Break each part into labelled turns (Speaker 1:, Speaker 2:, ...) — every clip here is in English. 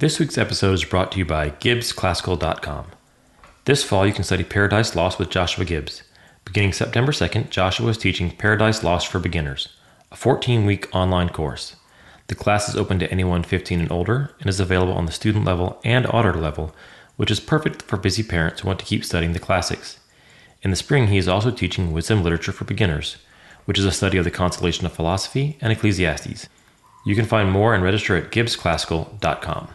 Speaker 1: This week's episode is brought to you by GibbsClassical.com. This fall, you can study Paradise Lost with Joshua Gibbs. Beginning September 2nd, Joshua is teaching Paradise Lost for Beginners, a 14 week online course. The class is open to anyone 15 and older and is available on the student level and auditor level, which is perfect for busy parents who want to keep studying the classics. In the spring, he is also teaching Wisdom Literature for Beginners, which is a study of the Consolation of Philosophy and Ecclesiastes. You can find more and register at GibbsClassical.com.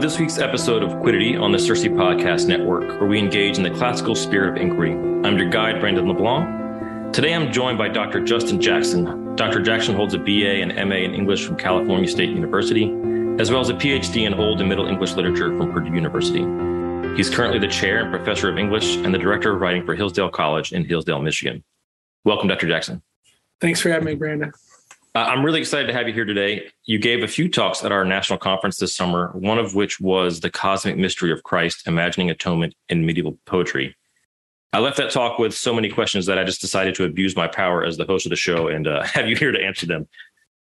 Speaker 1: this week's episode of Quiddity on the Circe Podcast Network, where we engage in the classical spirit of inquiry. I'm your guide, Brandon LeBlanc. Today I'm joined by Dr. Justin Jackson. Dr. Jackson holds a BA and MA in English from California State University, as well as a PhD in Old and Middle English Literature from Purdue University. He's currently the chair and professor of English and the director of writing for Hillsdale College in Hillsdale, Michigan. Welcome, Dr. Jackson.
Speaker 2: Thanks for having me, Brandon.
Speaker 1: Uh, I'm really excited to have you here today. You gave a few talks at our national conference this summer, one of which was The Cosmic Mystery of Christ Imagining Atonement in Medieval Poetry. I left that talk with so many questions that I just decided to abuse my power as the host of the show and uh, have you here to answer them.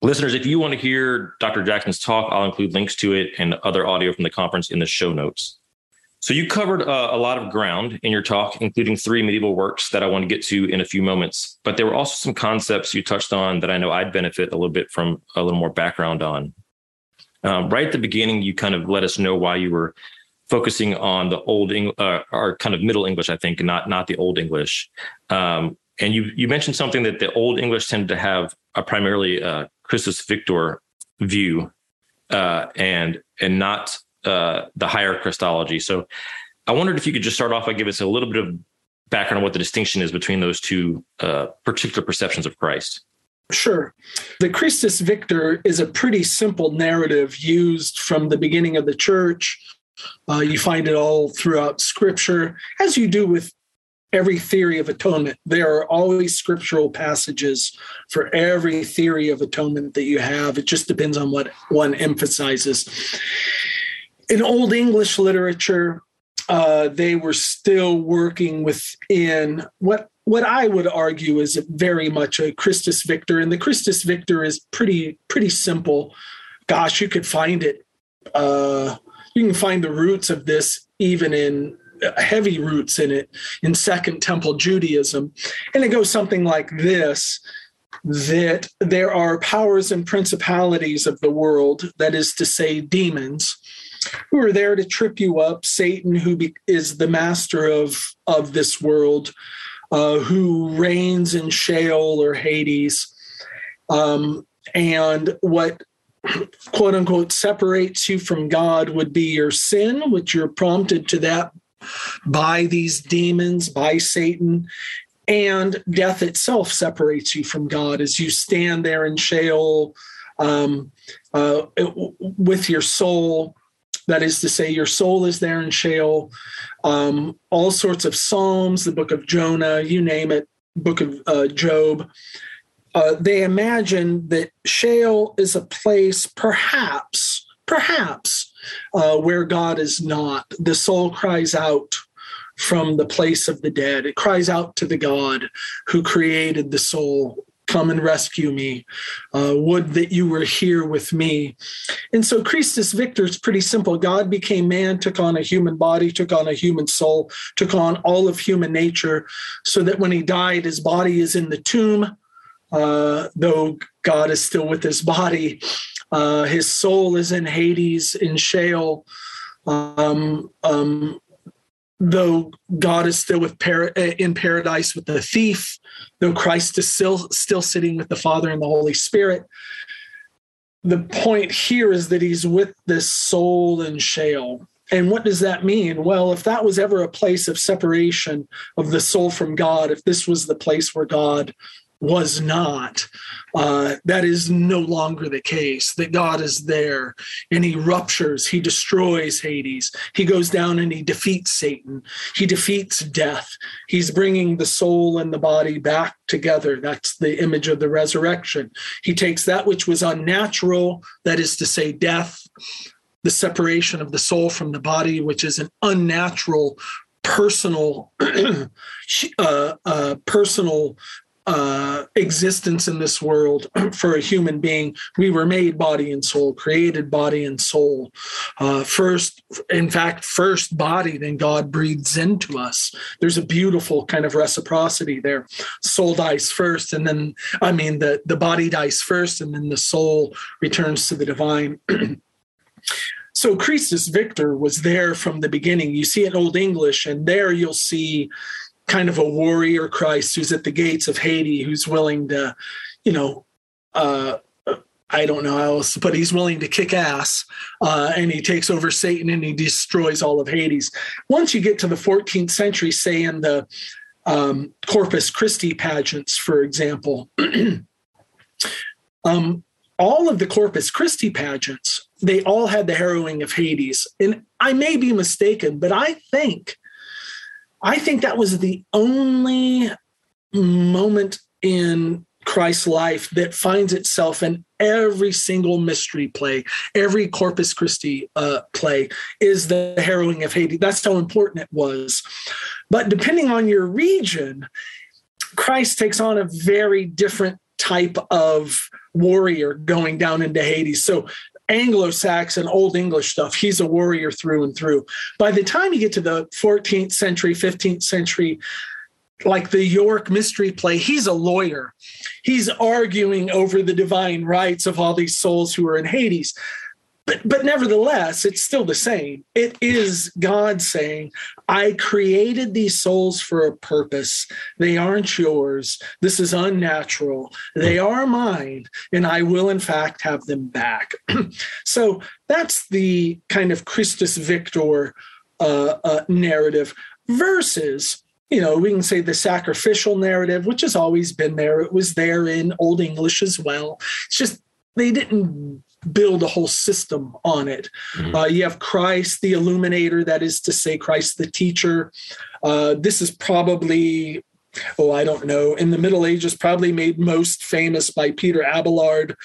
Speaker 1: Listeners, if you want to hear Dr. Jackson's talk, I'll include links to it and other audio from the conference in the show notes. So you covered uh, a lot of ground in your talk, including three medieval works that I want to get to in a few moments. But there were also some concepts you touched on that I know I'd benefit a little bit from a little more background on. Um, right at the beginning, you kind of let us know why you were focusing on the old Eng- uh, or kind of Middle English, I think, not not the Old English. Um, and you you mentioned something that the Old English tended to have a primarily uh, Christus Victor view, uh, and and not uh, the higher Christology. So I wondered if you could just start off by giving us a little bit of background on what the distinction is between those two uh, particular perceptions of Christ.
Speaker 2: Sure. The Christus Victor is a pretty simple narrative used from the beginning of the church. Uh, you find it all throughout Scripture, as you do with every theory of atonement. There are always scriptural passages for every theory of atonement that you have. It just depends on what one emphasizes in Old English literature, uh, they were still working within what what I would argue is very much a Christus Victor, and the Christus Victor is pretty pretty simple. Gosh, you could find it. Uh, you can find the roots of this even in uh, heavy roots in it in Second Temple Judaism, and it goes something like this: that there are powers and principalities of the world, that is to say, demons who are there to trip you up. Satan, who be, is the master of of this world, uh, who reigns in Sheol or Hades, um, and what quote unquote separates you from God would be your sin, which you're prompted to that by these demons, by Satan, and death itself separates you from God as you stand there in Sheol um, uh, with your soul that is to say, your soul is there in Sheol. Um, all sorts of Psalms, the book of Jonah, you name it, book of uh, Job. Uh, they imagine that Sheol is a place, perhaps, perhaps, uh, where God is not. The soul cries out from the place of the dead. It cries out to the God who created the soul come and rescue me. Uh, would that you were here with me. And so Christus Victor is pretty simple. God became man, took on a human body, took on a human soul, took on all of human nature, so that when he died, his body is in the tomb, uh, though God is still with his body. Uh, his soul is in Hades, in Sheol. Um, um, though God is still with par- eh, in paradise with the thief, though Christ is still still sitting with the Father and the Holy Spirit. The point here is that he's with this soul in Sheol. And what does that mean? Well, if that was ever a place of separation of the soul from God, if this was the place where God was not. Uh, that is no longer the case, that God is there and he ruptures, he destroys Hades. He goes down and he defeats Satan. He defeats death. He's bringing the soul and the body back together. That's the image of the resurrection. He takes that which was unnatural, that is to say, death, the separation of the soul from the body, which is an unnatural personal uh, uh, personal uh, existence in this world for a human being. We were made body and soul, created body and soul. Uh, first, in fact, first body, then God breathes into us. There's a beautiful kind of reciprocity there. Soul dies first, and then, I mean, the, the body dies first, and then the soul returns to the divine. so Christus Victor was there from the beginning. You see it in Old English, and there you'll see kind of a warrior Christ who's at the gates of Hades, who's willing to, you know, uh, I don't know how else, but he's willing to kick ass, uh, and he takes over Satan and he destroys all of Hades. Once you get to the 14th century, say in the um, Corpus Christi pageants, for example, um, all of the Corpus Christi pageants, they all had the harrowing of Hades, and I may be mistaken, but I think I think that was the only moment in Christ's life that finds itself in every single mystery play, every Corpus Christi uh, play is the harrowing of Hades. That's how important it was. But depending on your region, Christ takes on a very different type of warrior going down into Hades. So Anglo Saxon, Old English stuff. He's a warrior through and through. By the time you get to the 14th century, 15th century, like the York mystery play, he's a lawyer. He's arguing over the divine rights of all these souls who are in Hades but but nevertheless it's still the same. It is god saying i created these souls for a purpose. They aren't yours. This is unnatural. They are mine and i will in fact have them back. So that's the kind of christus victor uh, uh, narrative versus you know, we can say the sacrificial narrative, which has always been there. It was there in Old English as well. It's just they didn't build a whole system on it. Mm-hmm. Uh, you have Christ, the illuminator, that is to say, Christ, the teacher. Uh, this is probably, oh, I don't know, in the Middle Ages, probably made most famous by Peter Abelard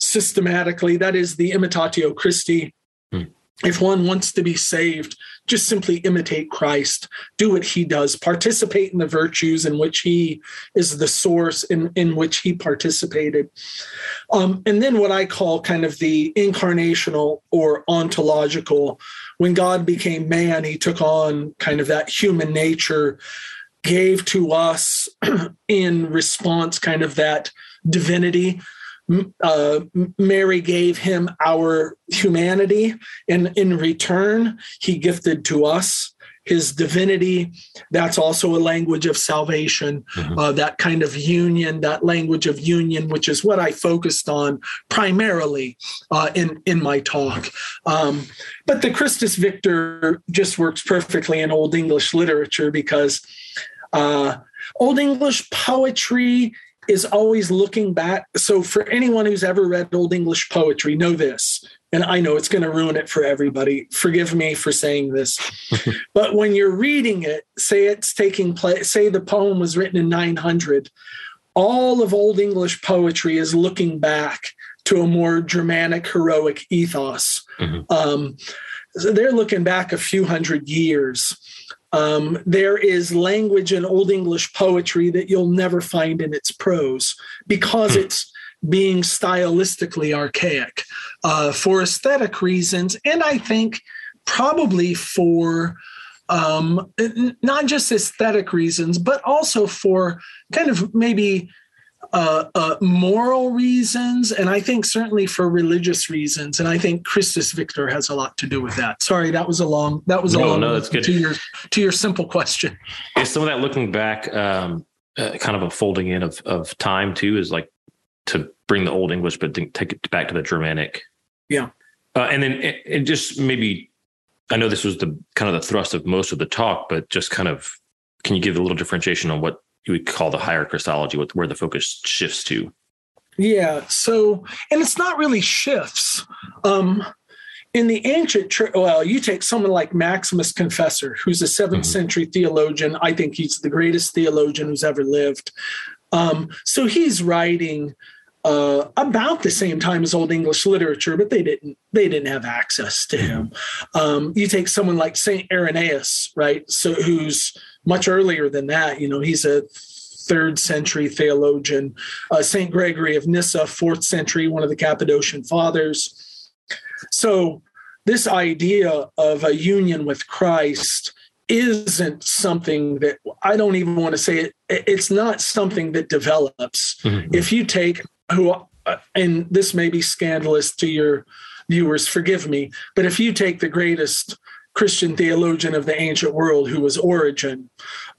Speaker 2: systematically. That is the Imitatio Christi. Mm. If one wants to be saved, just simply imitate Christ, do what he does, participate in the virtues in which he is the source in, in which he participated. Um, and then what I call kind of the incarnational or ontological. When God became man, he took on kind of that human nature, gave to us in response kind of that divinity uh, Mary gave him our humanity, and in return, he gifted to us his divinity. That's also a language of salvation, mm-hmm. uh, that kind of union, that language of union, which is what I focused on primarily uh, in, in my talk. Um, but the Christus Victor just works perfectly in Old English literature because uh, Old English poetry is always looking back. So, for anyone who's ever read Old English poetry, know this, and I know it's going to ruin it for everybody. Forgive me for saying this. but when you're reading it, say it's taking place, say the poem was written in 900, all of Old English poetry is looking back to a more dramatic, heroic ethos. Mm-hmm. Um, so they're looking back a few hundred years. Um, there is language in Old English poetry that you'll never find in its prose because hmm. it's being stylistically archaic uh, for aesthetic reasons. And I think probably for um, not just aesthetic reasons, but also for kind of maybe uh, uh, moral reasons, and I think certainly for religious reasons. And I think Christus Victor has a lot to do with that. Sorry, that was a long. That was a no, long.
Speaker 1: No, that's good.
Speaker 2: To your to your simple question.
Speaker 1: Is some of that looking back, um, uh, kind of a folding in of of time too? Is like to bring the old English, but take it back to the Germanic.
Speaker 2: Yeah,
Speaker 1: uh, and then it, it just maybe. I know this was the kind of the thrust of most of the talk, but just kind of can you give a little differentiation on what you would call the higher Christology, where the focus shifts to.
Speaker 2: Yeah. So, and it's not really shifts. Um, in the ancient church, well, you take someone like Maximus Confessor, who's a 7th mm-hmm. century theologian. I think he's the greatest theologian who's ever lived. Um, so he's writing uh, about the same time as Old English literature, but they didn't they didn't have access to him. Um, you take someone like Saint Irenaeus, right? So who's much earlier than that. You know, he's a third century theologian, uh, St. Gregory of Nyssa, fourth century, one of the Cappadocian fathers. So, this idea of a union with Christ isn't something that I don't even want to say it. It's not something that develops. Mm-hmm. If you take who, uh, and this may be scandalous to your viewers, forgive me, but if you take the greatest Christian theologian of the ancient world, who was Origen,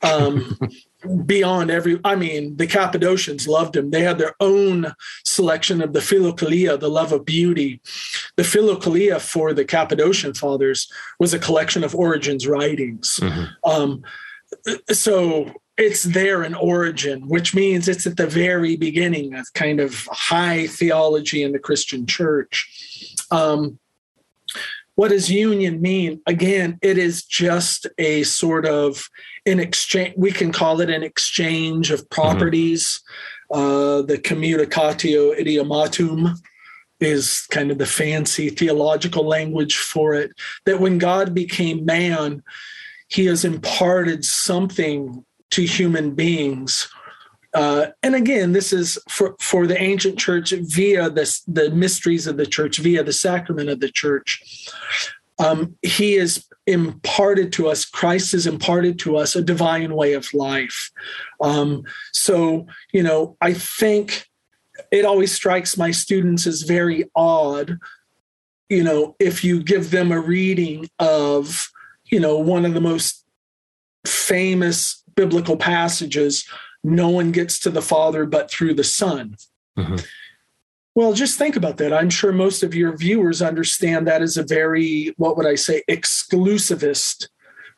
Speaker 2: um, beyond every i mean the cappadocians loved him. They had their own selection of the philokalia the love of beauty. The philokalia for the cappadocian fathers was a collection of Origen's writings. Mm-hmm. um, so it's there in Origen which means it's at the very beginning of kind of high theology in the christian church. Um, what does union mean? Again, it is just a sort of an exchange. We can call it an exchange of properties. Mm-hmm. Uh, the communicatio idiomatum is kind of the fancy theological language for it. That when God became man, he has imparted something to human beings uh, and again, this is for, for the ancient church via this, the mysteries of the church, via the sacrament of the church. Um, he is imparted to us, Christ has imparted to us a divine way of life. Um, so, you know, I think it always strikes my students as very odd, you know, if you give them a reading of, you know, one of the most famous biblical passages no one gets to the Father but through the Son. Mm-hmm. Well, just think about that. I'm sure most of your viewers understand that as a very, what would I say, exclusivist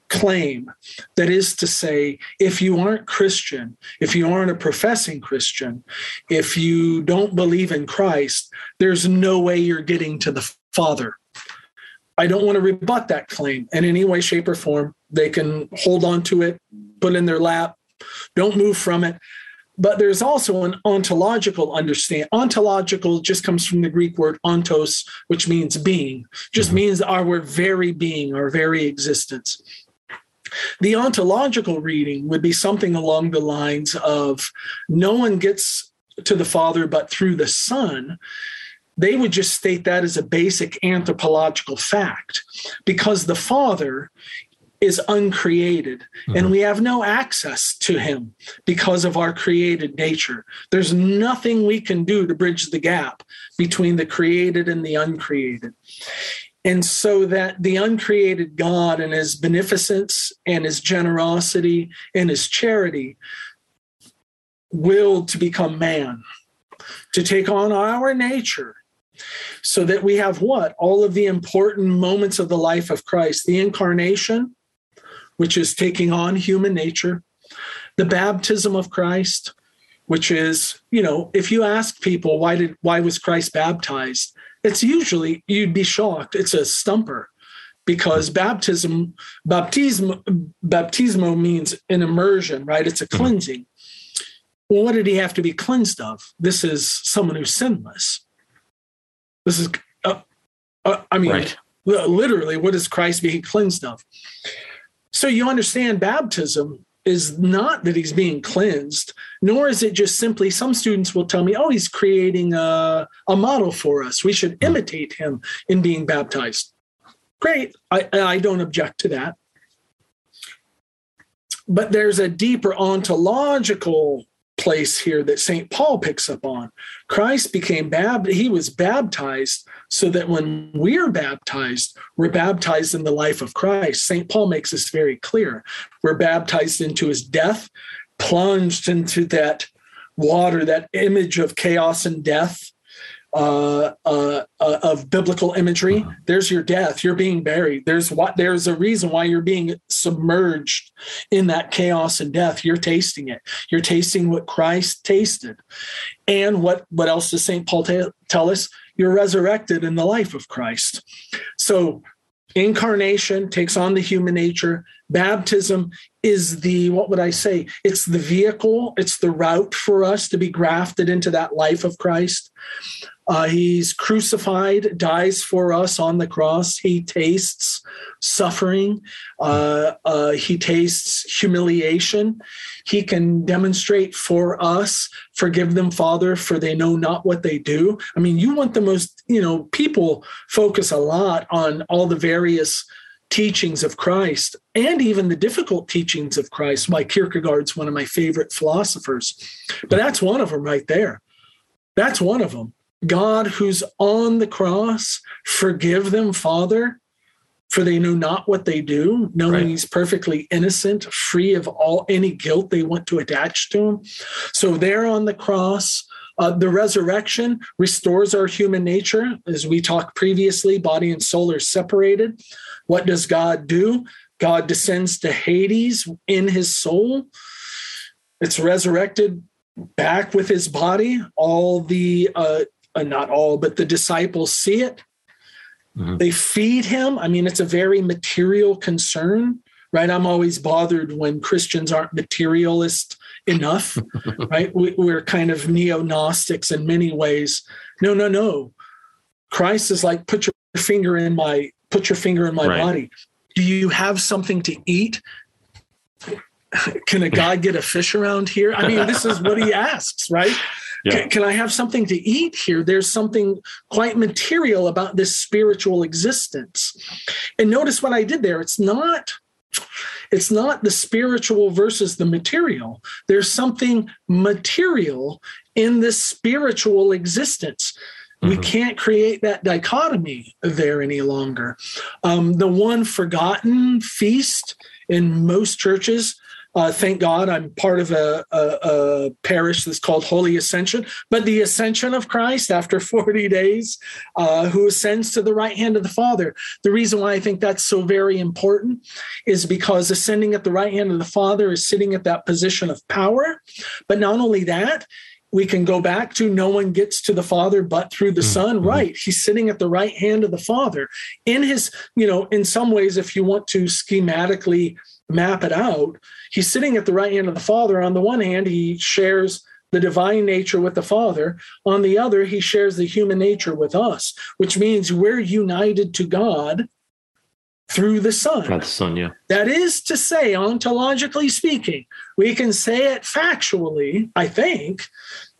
Speaker 2: claim. That is to say, if you aren't Christian, if you aren't a professing Christian, if you don't believe in Christ, there's no way you're getting to the Father. I don't want to rebut that claim in any way, shape, or form. They can hold on to it, put in their lap, don't move from it. But there's also an ontological understand. Ontological just comes from the Greek word ontos, which means being, just mm-hmm. means our very being, our very existence. The ontological reading would be something along the lines of no one gets to the Father but through the Son they would just state that as a basic anthropological fact because the father is uncreated mm-hmm. and we have no access to him because of our created nature. There's nothing we can do to bridge the gap between the created and the uncreated. And so that the uncreated God and his beneficence and his generosity and his charity willed to become man, to take on our nature so that we have what? All of the important moments of the life of Christ the incarnation, which is taking on human nature, the baptism of Christ, which is, you know, if you ask people why did why was Christ baptized, it's usually you'd be shocked. It's a stumper because baptism, baptism, baptismo means an immersion, right? It's a mm-hmm. cleansing. Well, what did he have to be cleansed of? This is someone who's sinless. This is, uh, uh, I mean, right. literally, what is Christ being cleansed of? So you understand baptism is not that he's being cleansed, nor is it just simply some students will tell me, oh, he's creating a, a model for us. We should hmm. imitate him in being baptized. Great. I, I don't object to that. But there's a deeper ontological place here that St. Paul picks up on. Christ became baptized, he was baptized so that when we're baptized, we're baptized in the life of Christ. St. Paul makes this very clear. We're baptized into his death, plunged into that water, that image of chaos and death uh, uh, uh, of biblical imagery. There's your death. You're being buried. There's what. There's a reason why you're being submerged in that chaos and death. You're tasting it. You're tasting what Christ tasted, and what what else does Saint Paul t- tell us? You're resurrected in the life of Christ. So incarnation takes on the human nature baptism is the what would i say it's the vehicle it's the route for us to be grafted into that life of christ Uh, he's crucified, dies for us on the cross. He tastes suffering. Uh, uh, he tastes humiliation. He can demonstrate for us, forgive them, Father, for they know not what they do. I mean, you want the most, you know, people focus a lot on all the various teachings of Christ and even the difficult teachings of Christ. Why Kierkegaard's one of my favorite philosophers, but that's one of them right there. That's one of them. God who's on the cross, forgive them, Father, for they know not what they do, knowing right. he's perfectly innocent, free of all any guilt they want to attach to him. So there on the cross, uh, the resurrection restores our human nature. As we talked previously, body and soul are separated. What does God do? God descends to Hades in his soul. It's resurrected back with his body. All the uh, uh, not all, but the disciples see it. Mm-hmm. They feed him. I mean, it's a very material concern, right? I'm always bothered when Christians aren't materialist enough, right? We, we're kind of neo Gnostics in many ways. No, no, no. Christ is like, put your finger in my, put your finger in my right. body. Do you have something to eat? Can a guy get a fish around here? I mean, this is what he asks, right? Yeah. Can, can I have something to eat here? There's something quite material about this spiritual existence. And notice what I did there. It's not it's not the spiritual versus the material. There's something material in this spiritual existence. Mm-hmm. We can't create that dichotomy there any longer. Um, the one forgotten feast in most churches uh, thank God I'm part of a, a, a, parish that's called Holy Ascension. But the ascension of Christ after 40 days, uh, who ascends to the right hand of the Father. The reason why I think that's so very important is because ascending at the right hand of the Father is sitting at that position of power. But not only that, we can go back to no one gets to the father but through the mm-hmm. son right he's sitting at the right hand of the father in his you know in some ways if you want to schematically map it out he's sitting at the right hand of the Father. On the one hand, he shares the divine nature with the Father. On the other, he shares the human nature with us, which means we're united to God through the Son.
Speaker 1: the Son, yeah.
Speaker 2: That is to say, ontologically speaking, we can say it factually, I think,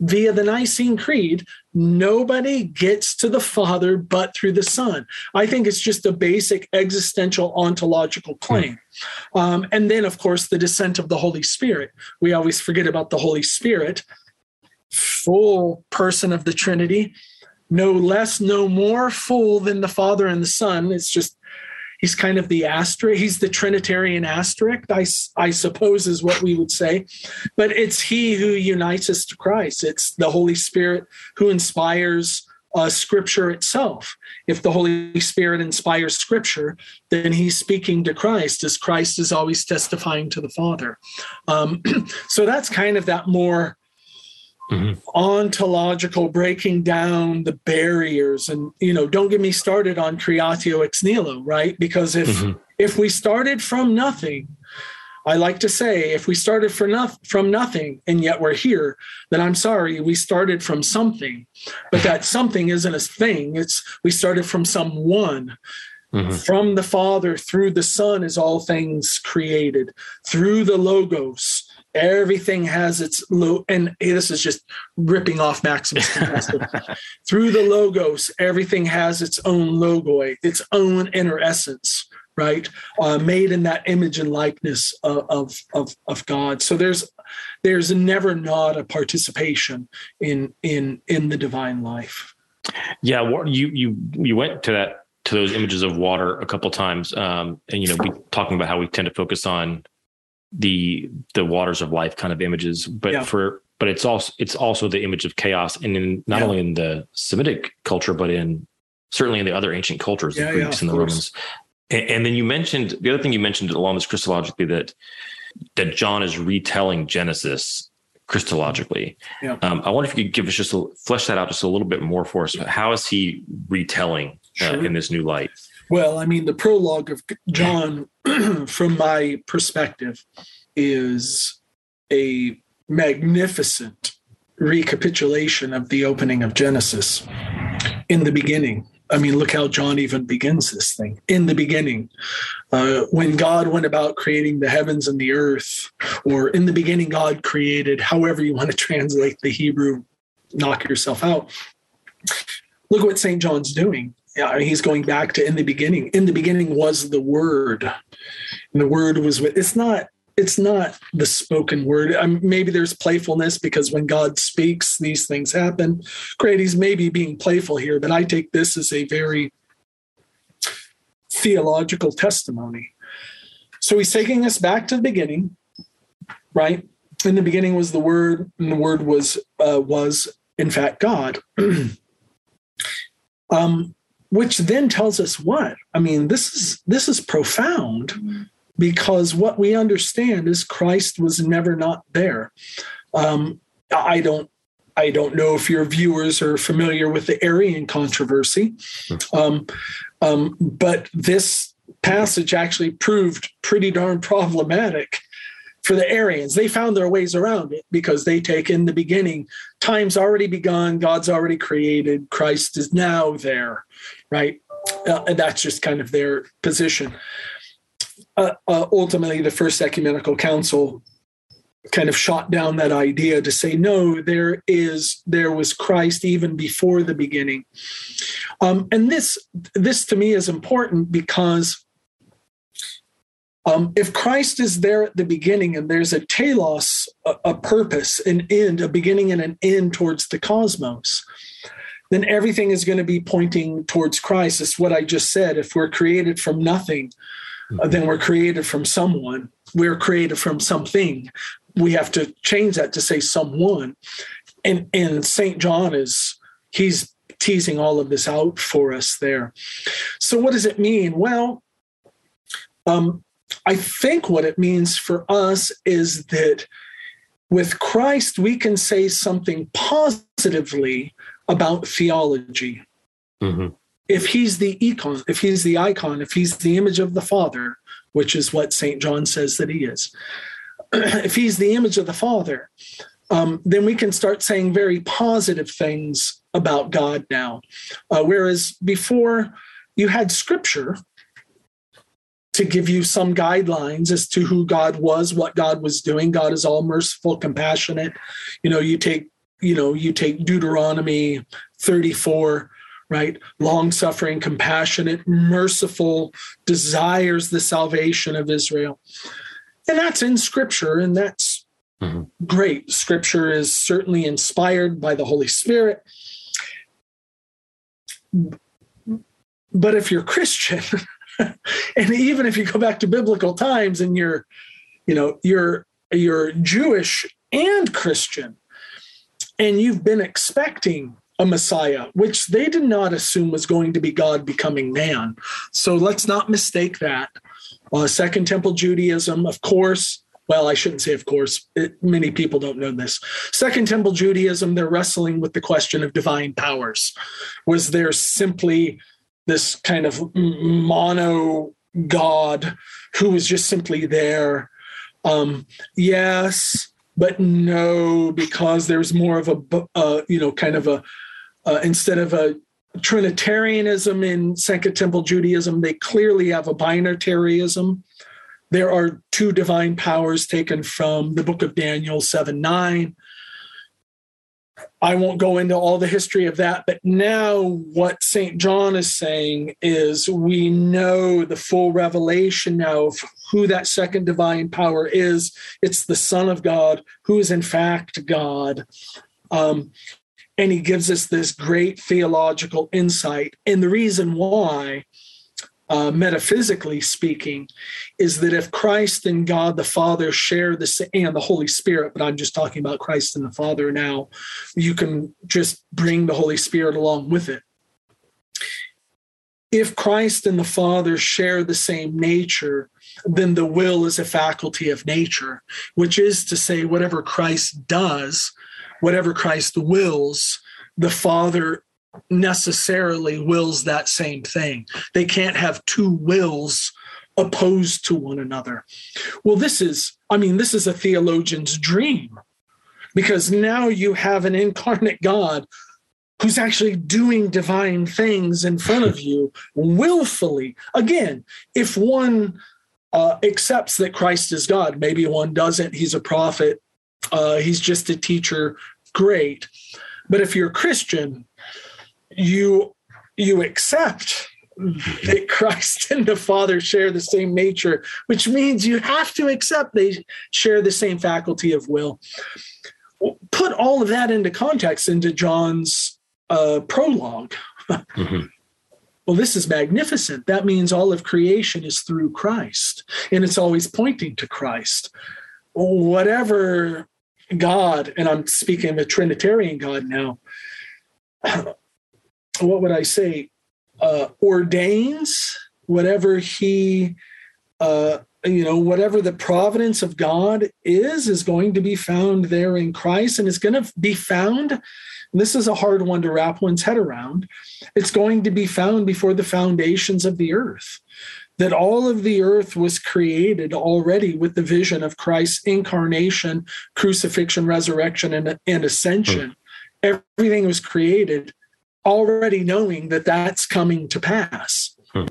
Speaker 2: via the Nicene Creed, nobody gets to the Father but through the Son. I think it's just a basic existential ontological claim. Hmm. Um, and then, of course, the descent of the Holy Spirit. We always forget about the Holy Spirit, full person of the Trinity, no less, no more full than the Father and the Son. It's just he's kind of the asterisk he's the trinitarian asterisk I, I suppose is what we would say. But it's he who unites us to christ. It's the holy spirit who inspires uh, scripture itself. If the holy spirit inspires scripture then he's speaking to christ as christ is always testifying to the father. Um, so that's kind of that more mm-hmm. ontological breaking down the barriers and you know don't get me started on creatio ex nihilo right because if mm-hmm. if we started from nothing I like to say, if we started for from nothing and yet we're here, then I'm sorry, we started from something. But that something isn't a thing. It's we started from someone. Mm-hmm. From the Father through the Son is all things created. Through the Logos, Everything has its low, and hey, this is just ripping off Maximus Through the logos, everything has its own logoi, its own inner essence, right? Uh, made in that image and likeness of, of, of, of God. So there's there's never not a participation in in in the divine life.
Speaker 1: Yeah, you you you went to that to those images of water a couple times, um, and you know, we talking about how we tend to focus on the the waters of life kind of images but yeah. for but it's also it's also the image of chaos and in not yeah. only in the semitic culture but in certainly in the other ancient cultures the greeks and the course. romans and, and, then you mentioned the other thing you mentioned along this christologically that that john is retelling genesis christologically yeah. Um, i wonder if you could give us just a flesh that out just a little bit more for us how is he retelling uh, sure. in this new light
Speaker 2: well, I mean, the prologue of John, from my perspective, is a magnificent recapitulation of the opening of Genesis. in the beginning. I mean, look how John even begins this thing. In the beginning, uh, when God went about creating the heavens and the earth, or in the beginning, God created, however you want to translate the Hebrew, knock yourself out. Look what St. John's doing. Yeah, he's going back to in the beginning. In the beginning was the Word, and the Word was with. It's not it's not the spoken word. I mean, maybe there's playfulness because when God speaks, these things happen. Great, he's maybe being playful here, but I take this as a very theological testimony. So he's taking us back to the beginning, right? In the beginning was the word, and the word was uh, was in fact God. um, which then tells us what? I mean, this is this is profound because what we understand is Christ was never not there. Um, I don't I don't know if your viewers are familiar with the Arian controversy, um, um, but this passage actually proved pretty darn problematic for the Arians. They found their ways around it because they take in the beginning, time's already begun, God's already created, Christ is now there, right? Uh, and that's just kind of their position. Uh, uh, ultimately the First Ecumenical Council kind of shot down that idea to say no there is there was christ even before the beginning. Um, and this this to me is important because um, if christ is there at the beginning and there's a telos a, a purpose an end a beginning and an end towards the cosmos then everything is going to be pointing towards christ it's what i just said if we're created from nothing uh, then we're created from someone. We're created from something. We have to change that to say someone. And and St. John is he's teasing all of this out for us there. So what does it mean? Well, um, I think what it means for us is that with Christ, we can say something positively about theology. Mm-hmm if he's the icon, if he's the icon, if he's the image of the Father, which is what St. John says that he is, if he's the image of the Father, um, then we can start saying very positive things about God now. Uh, whereas before you had scripture to give you some guidelines as to who God was, what God was doing. God is all merciful, compassionate. You know, you take, you know, you take Deuteronomy 34 right? Long suffering, compassionate, merciful, desires the salvation of Israel. And that's in scripture, and that's mm-hmm. great. Scripture is certainly inspired by the Holy Spirit. But if you're Christian, and even if you go back to biblical times and you're, you know, you're you're Jewish and Christian, and you've been expecting a Messiah, which they did not assume was going to be God becoming man. So let's not mistake that. Uh, Second Temple Judaism, of course, well, I shouldn't say of course, it, many people don't know this. Second Temple Judaism, they're wrestling with the question of divine powers. Was there simply this kind of mono God who was just simply there? Um, yes, but no, because there's more of a, uh, you know, kind of a uh, instead of a Trinitarianism in Second Temple Judaism, they clearly have a binitarianism. There are two divine powers taken from the book of Daniel 7 9. I won't go into all the history of that, but now what St. John is saying is we know the full revelation now of who that second divine power is. It's the Son of God, who is in fact God. Um, and he gives us this great theological insight. And the reason why, uh, metaphysically speaking, is that if Christ and God the Father share the same, and the Holy Spirit, but I'm just talking about Christ and the Father now, you can just bring the Holy Spirit along with it. If Christ and the Father share the same nature, then the will is a faculty of nature, which is to say, whatever Christ does, whatever Christ wills, the Father necessarily wills that same thing. They can't have two wills opposed to one another. Well, this is, I mean, this is a theologian's dream because now you have an incarnate God who's actually doing divine things in front of you willfully. Again, if one uh, accepts that Christ is God, maybe one doesn't, he's a prophet, uh, he's just a teacher, great. But if you're a Christian, you you accept that Christ and the Father share the same nature, which means you have to accept they share the same faculty of will. Put all of that into context into John's uh, prolog mm-hmm. Well, this is magnificent. That means all of creation is through Christ, and it's always pointing to Christ. Whatever God, and I'm speaking of a Trinitarian God now, what would I say? Uh, ordains whatever he uh, you know, whatever the providence of God is, is going to be found there in Christ and it's going to be found. this is a hard one to wrap one's head around. It's going to be found before the foundations of the earth. That all of the earth was created already with the vision of Christ's incarnation, crucifixion, resurrection, and, and ascension. Hmm. Everything was created already knowing that that's coming to pass. Hmm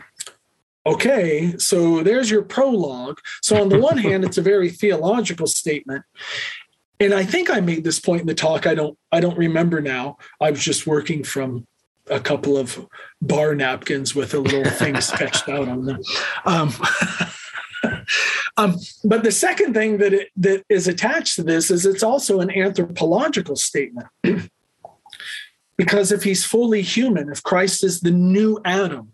Speaker 2: okay, so there's your prologue. So, on the one hand, it's a very theological statement. And I think I made this point in the talk. I don't I don't remember now. I was just working from a couple of bar napkins with a little thing sketched out on them. Um, um, but the second thing that it, that is attached to this is it's also an anthropological statement. Because if he's fully human, if Christ is the new Adam,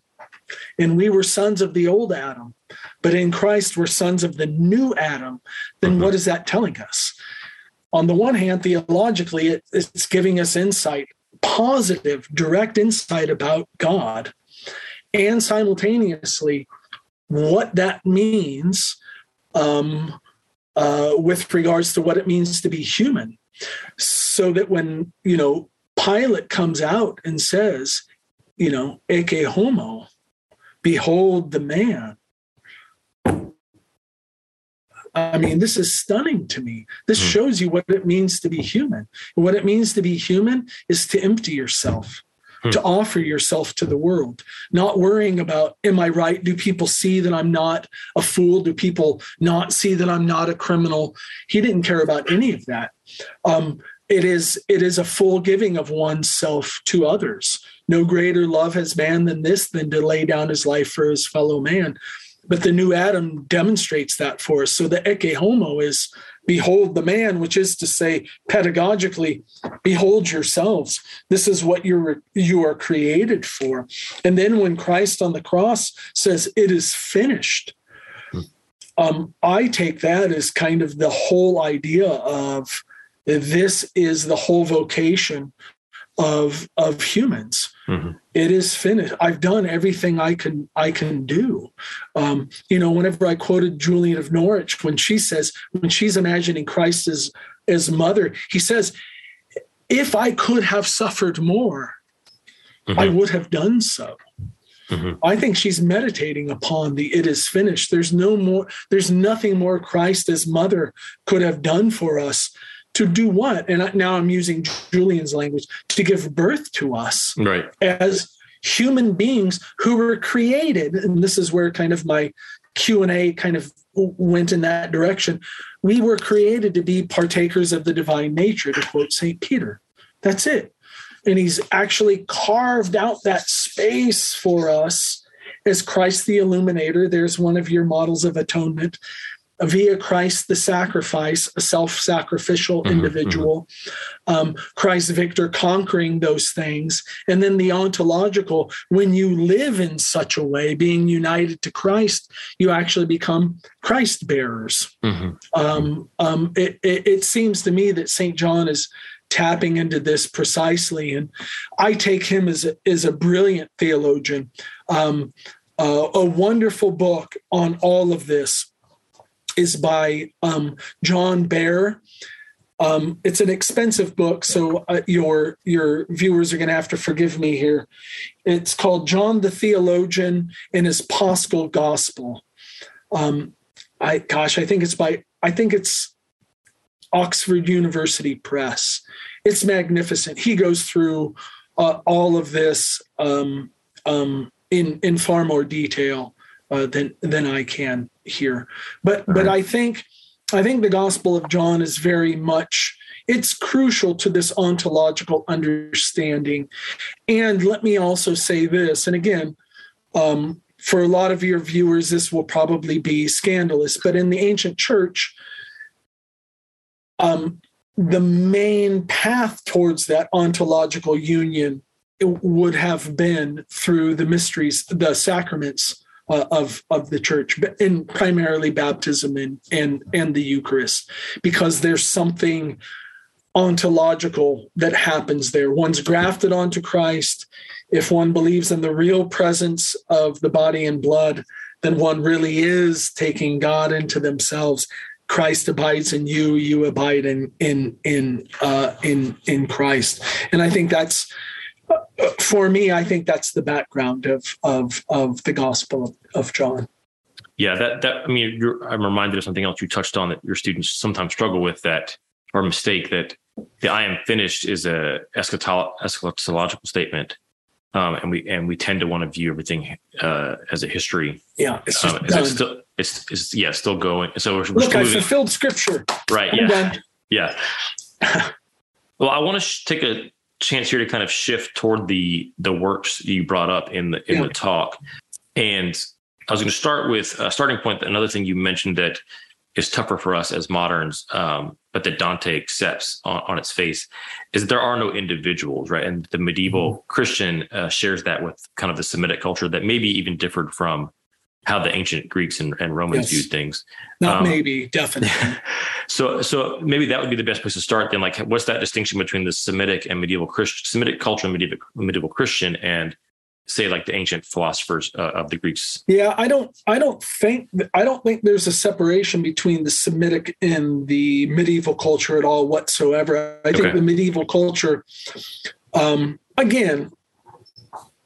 Speaker 2: and we were sons of the old Adam, but in Christ we're sons of the new Adam, then mm-hmm. what is that telling us? On the one hand, theologically, it's giving us insight, positive, direct insight about God, and simultaneously what that means um, uh, with regards to what it means to be human. So that when, you know, Pilate comes out and says, you know, ecce homo, behold the man. I mean, this is stunning to me. This hmm. shows you what it means to be human. what it means to be human is to empty yourself, hmm. to offer yourself to the world, not worrying about, am I right? Do people see that I'm not a fool? Do people not see that I'm not a criminal? He didn't care about any of that. Um, it is it is a full giving of oneself to others. No greater love has man than this than to lay down his life for his fellow man. But the new adam demonstrates that for us. So the ecce homo is behold the man which is to say pedagogically behold yourselves. This is what you're you are created for. And then when christ on the cross says it is finished hmm. um, i take that as kind of the whole idea of this is the whole vocation of of humans. Mm-hmm. It is finished. I've done everything I can I can do. Um, you know, whenever I quoted Julian of Norwich when she says when she's imagining Christ as as mother, he says, "If I could have suffered more, mm-hmm. I would have done so." Mm-hmm. I think she's meditating upon the it is finished. There's no more, there's nothing more Christ as mother could have done for us to do what? And now I'm using Julian's language to give birth to us
Speaker 1: right.
Speaker 2: as human beings who were created. And this is where kind of my Q and A kind of went in that direction. We were created to be partakers of the divine nature, to quote St. Peter. That's it. And he's actually carved out that space for us as Christ the illuminator. There's one of your models of atonement via Christ the sacrifice, a self sacrificial mm-hmm, individual, mm-hmm. Um, Christ victor conquering those things. And then the ontological, when you live in such a way, being united to Christ, you actually become Christ bearers. Mm-hmm. Um, um, it, it, it seems to me that St. John is tapping into this precisely. And I take him as a, as a brilliant theologian. Um, uh, a wonderful book on all of this is by um, John Behr. Um, it's an expensive book, so uh, your your viewers are going to have to forgive me here. It's called John the Theologian and His Paschal Gospel. Um, I gosh, I think it's by I think it's Oxford University Press. It's magnificent. He goes through uh, all of this um, um, in in far more detail uh, than than I can here. But but I think I think the Gospel of John is very much it's crucial to this ontological understanding. And let me also say this, and again, um, for a lot of your viewers, this will probably be scandalous, but in the ancient church, um, the main path towards that ontological union would have been through the mysteries, the sacraments uh, of of the church, and primarily baptism and and and the Eucharist, because there's something ontological that happens there. One's grafted onto Christ. If one believes in the real presence of the body and blood, then one really is taking God into themselves. Christ abides in you, you abide in in in uh, in in Christ, and I think that's for me, I think that's the background of of of the Gospel of, John.
Speaker 1: Yeah, that that I mean, I'm reminded of something else you touched on that your students sometimes struggle with that or mistake that the "I am finished" is a eschatological statement, um, and we and we tend to want to view everything uh, as a history.
Speaker 2: Yeah,
Speaker 1: it's um, it's still it's, it's yeah still going. So we're,
Speaker 2: look, I fulfilled Scripture.
Speaker 1: Right. I'm yeah. Done. Yeah. well, I want to sh- take a chance here to kind of shift toward the the works you brought up in the in yeah. the talk, and I was going to start with a starting point. Another thing you mentioned that is tougher for us as moderns, um, but that Dante accepts on, on, its face, is that there are no individuals, right? And the medieval mm-hmm. Christian uh, shares that with kind of the Semitic culture that maybe even differed from how the ancient Greeks and, and Romans yes. viewed things.
Speaker 2: Not um, maybe, definitely.
Speaker 1: so, so maybe that would be the best place to start. Then, like, what's that distinction between the Semitic and medieval Christian, Semitic culture and medieval medieval Christian, and say like the ancient philosophers uh, of the Greeks?
Speaker 2: Yeah, I don't, I don't think, I don't think there's a separation between the Semitic and the medieval culture at all whatsoever. I think okay. the medieval culture, um, again,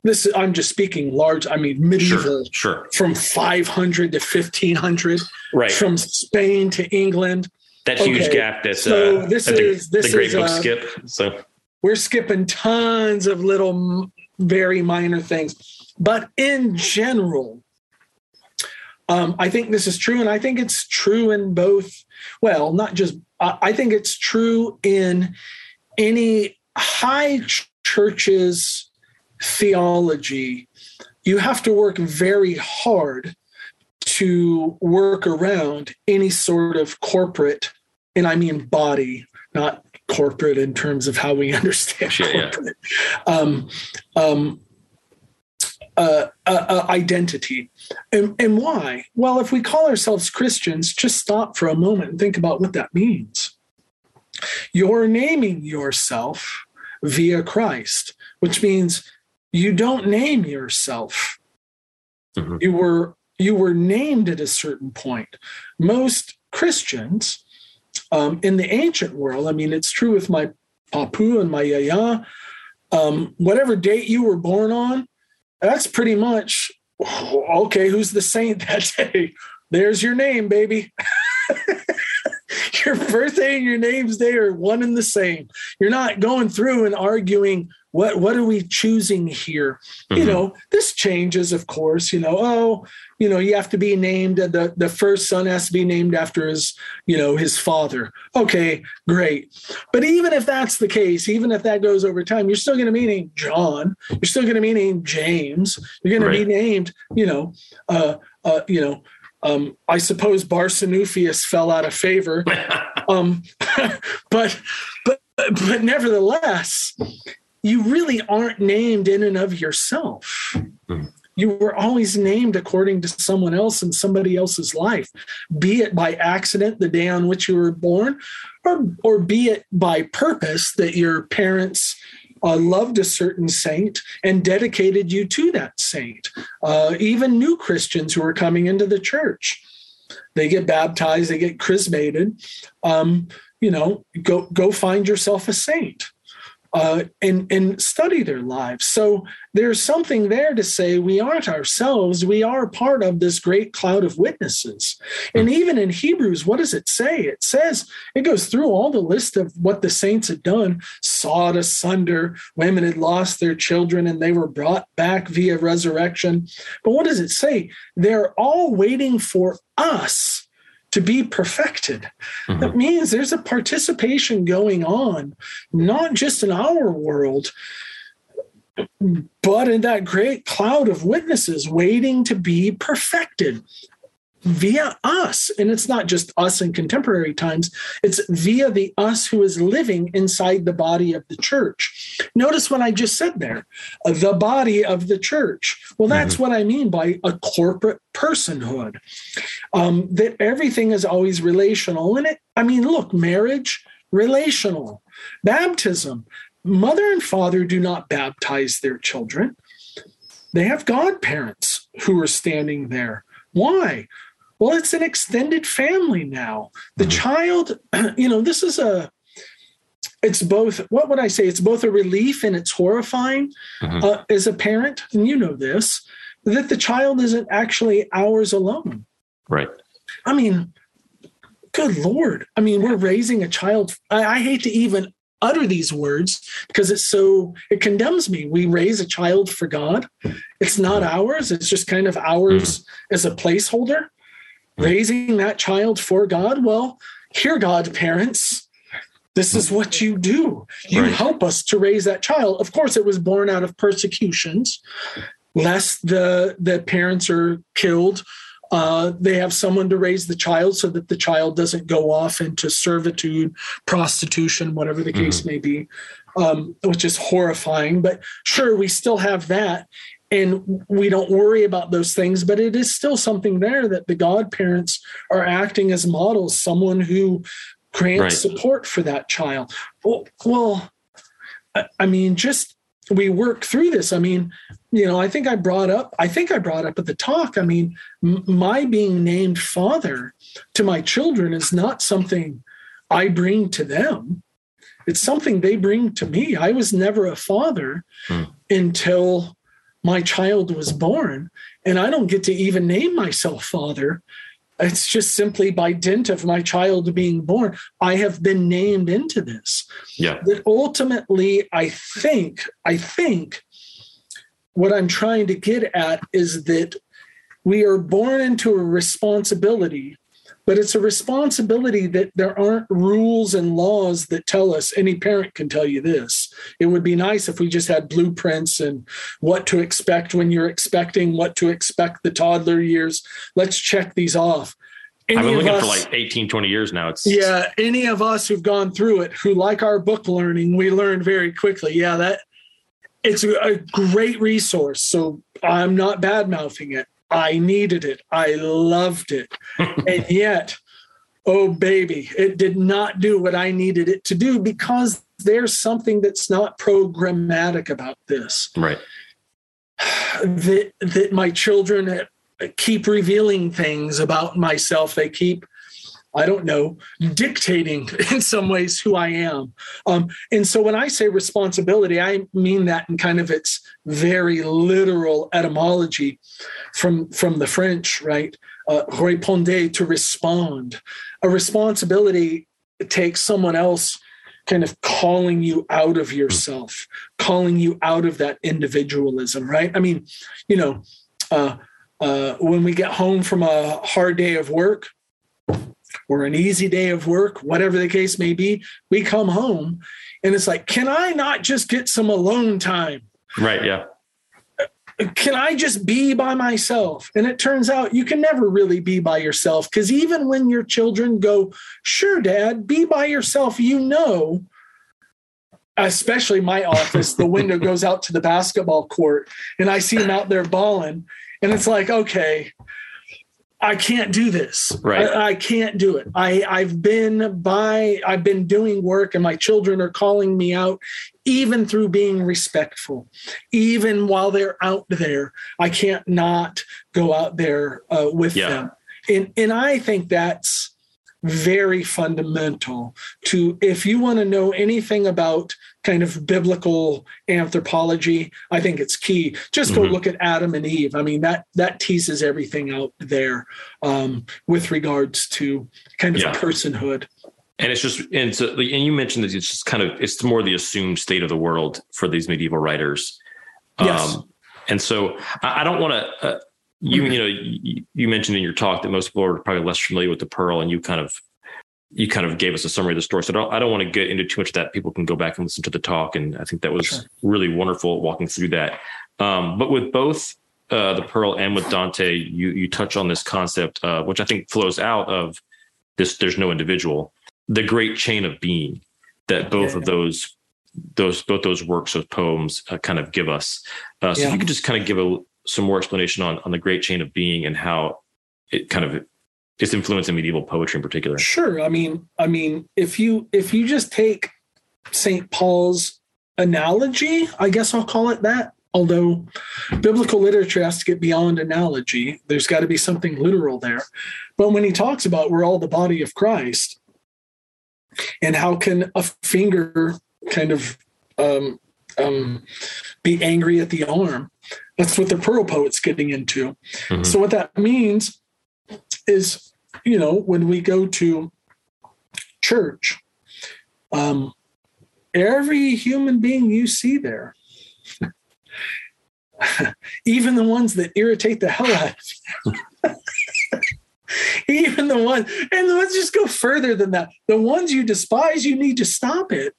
Speaker 2: this is, I'm just speaking large. I mean, medieval,
Speaker 1: sure, sure.
Speaker 2: from 500 to 1500,
Speaker 1: right?
Speaker 2: From Spain to England.
Speaker 1: That okay. huge gap. That's so uh, this is the, this the great is, book uh, skip. So
Speaker 2: we're skipping tons of little, very minor things, but in general, um, I think this is true, and I think it's true in both. Well, not just. I think it's true in any high churches theology, you have to work very hard to work around any sort of corporate, and I mean body, not corporate in terms of how we understand sure, corporate, yeah. um, um, uh, uh, uh, identity. And, and why? Well, if we call ourselves Christians, just stop for a moment and think about what that means. You're naming yourself via Christ, which means you don't name yourself. Mm-hmm. You were you were named at a certain point. Most Christians um, in the ancient world, I mean, it's true with my papu and my yaya. Um, whatever date you were born on, that's pretty much okay. Who's the saint that day? There's your name, baby. your birthday and your name's day are one and the same. You're not going through and arguing what what are we choosing here mm-hmm. you know this changes of course you know oh you know you have to be named the the first son has to be named after his you know his father okay great but even if that's the case even if that goes over time you're still going to be named john you're still going to be named james you're going right. to be named you know uh uh you know um, I suppose Barsanuphius fell out of favor, um, but but but nevertheless, you really aren't named in and of yourself. Mm. You were always named according to someone else in somebody else's life, be it by accident the day on which you were born, or, or be it by purpose that your parents uh, loved a certain saint and dedicated you to that saint. Uh, even new Christians who are coming into the church, they get baptized, they get chrismated. Um, you know, go go find yourself a saint. Uh, and and study their lives. So there's something there to say we aren't ourselves. We are part of this great cloud of witnesses. And even in Hebrews, what does it say? It says it goes through all the list of what the saints had done, sawed asunder. Women had lost their children and they were brought back via resurrection. But what does it say? They're all waiting for us to be perfected. Mm-hmm. That means there's a participation going on, not just in our world, but in that great cloud of witnesses waiting to be perfected via us. And it's not just us in contemporary times, it's via the us who is living inside the body of the church. Notice what I just said there the body of the church. Well, that's mm-hmm. what I mean by a corporate personhood, um, that everything is always relational. And it, I mean, look, marriage, relational, baptism. Mother and father do not baptize their children. They have godparents who are standing there. Why? Well, it's an extended family now. The mm-hmm. child, you know, this is a, it's both, what would I say? It's both a relief and it's horrifying mm-hmm. uh, as a parent, and you know this, that the child isn't actually ours alone.
Speaker 1: Right.
Speaker 2: I mean, good Lord. I mean, we're raising a child. I, I hate to even utter these words because it's so it condemns me we raise a child for god it's not ours it's just kind of ours mm. as a placeholder raising that child for God? Well, here, God, parents, this is what you do. You right. help us to raise that child. Of course, it was born out of persecutions, lest the the parents are killed. Uh, they have someone to raise the child so that the child doesn't go off into servitude, prostitution, whatever the case mm-hmm. may be, um, which is horrifying. But sure, we still have that and we don't worry about those things but it is still something there that the godparents are acting as models someone who grants right. support for that child well, well i mean just we work through this i mean you know i think i brought up i think i brought up at the talk i mean m- my being named father to my children is not something i bring to them it's something they bring to me i was never a father hmm. until my child was born and I don't get to even name myself father. It's just simply by dint of my child being born, I have been named into this.
Speaker 1: Yeah.
Speaker 2: That ultimately, I think, I think what I'm trying to get at is that we are born into a responsibility but it's a responsibility that there aren't rules and laws that tell us any parent can tell you this it would be nice if we just had blueprints and what to expect when you're expecting what to expect the toddler years let's check these off
Speaker 1: any I've been looking us, for like 18, 20 years now. It's
Speaker 2: yeah. Any of us who've gone through it, who like our book learning, we learn very quickly. Yeah, that it's a great resource. So I'm not bad mouthing it. I needed it. I loved it. and yet, oh baby, it did not do what I needed it to do because there's something that's not programmatic about this.
Speaker 1: Right.
Speaker 2: That that my children keep revealing things about myself. They keep I don't know, dictating in some ways who I am. Um, and so when I say responsibility, I mean that in kind of its very literal etymology from, from the French, right? Uh, répondre, to respond. A responsibility takes someone else kind of calling you out of yourself, calling you out of that individualism, right? I mean, you know, uh, uh, when we get home from a hard day of work, or an easy day of work, whatever the case may be, we come home and it's like, can I not just get some alone time?
Speaker 1: Right. Yeah.
Speaker 2: Can I just be by myself? And it turns out you can never really be by yourself because even when your children go, sure, dad, be by yourself, you know, especially my office, the window goes out to the basketball court and I see them out there balling. And it's like, okay, I can't do this.
Speaker 1: Right.
Speaker 2: I, I, can't do it. I, I've been by, I've been doing work and my children are calling me out, even through being respectful, even while they're out there. I can't not go out there uh, with yeah. them. And, and I think that's very fundamental to if you want to know anything about kind of biblical anthropology i think it's key just go mm-hmm. look at adam and eve i mean that that teases everything out there um, with regards to kind of yeah. personhood
Speaker 1: and it's just and so and you mentioned that it's just kind of it's more the assumed state of the world for these medieval writers
Speaker 2: yes. Um,
Speaker 1: and so i, I don't want to uh, you you know you, you, mentioned in your talk that most people are probably less familiar with the pearl and you kind of you kind of gave us a summary of the story so i don't, I don't want to get into too much of that people can go back and listen to the talk and i think that was sure. really wonderful walking through that um, but with both uh, the pearl and with dante you you touch on this concept uh, which i think flows out of this there's no individual the great chain of being that both yeah. of those those both those works of poems uh, kind of give us. Uh, so yeah. if you could just kind of give a some more explanation on on the great chain of being and how it kind of its influence in medieval poetry in particular.
Speaker 2: Sure. I mean, I mean, if you if you just take St. Paul's analogy, I guess I'll call it that. Although biblical literature has to get beyond analogy, there's got to be something literal there. But when he talks about we're all the body of Christ, and how can a finger kind of um, um, be angry at the arm? That's what the Pearl Poet's getting into. Mm-hmm. So what that means is, you know, when we go to church, um, every human being you see there, even the ones that irritate the hell out of you. even the one, and let's just go further than that. The ones you despise, you need to stop it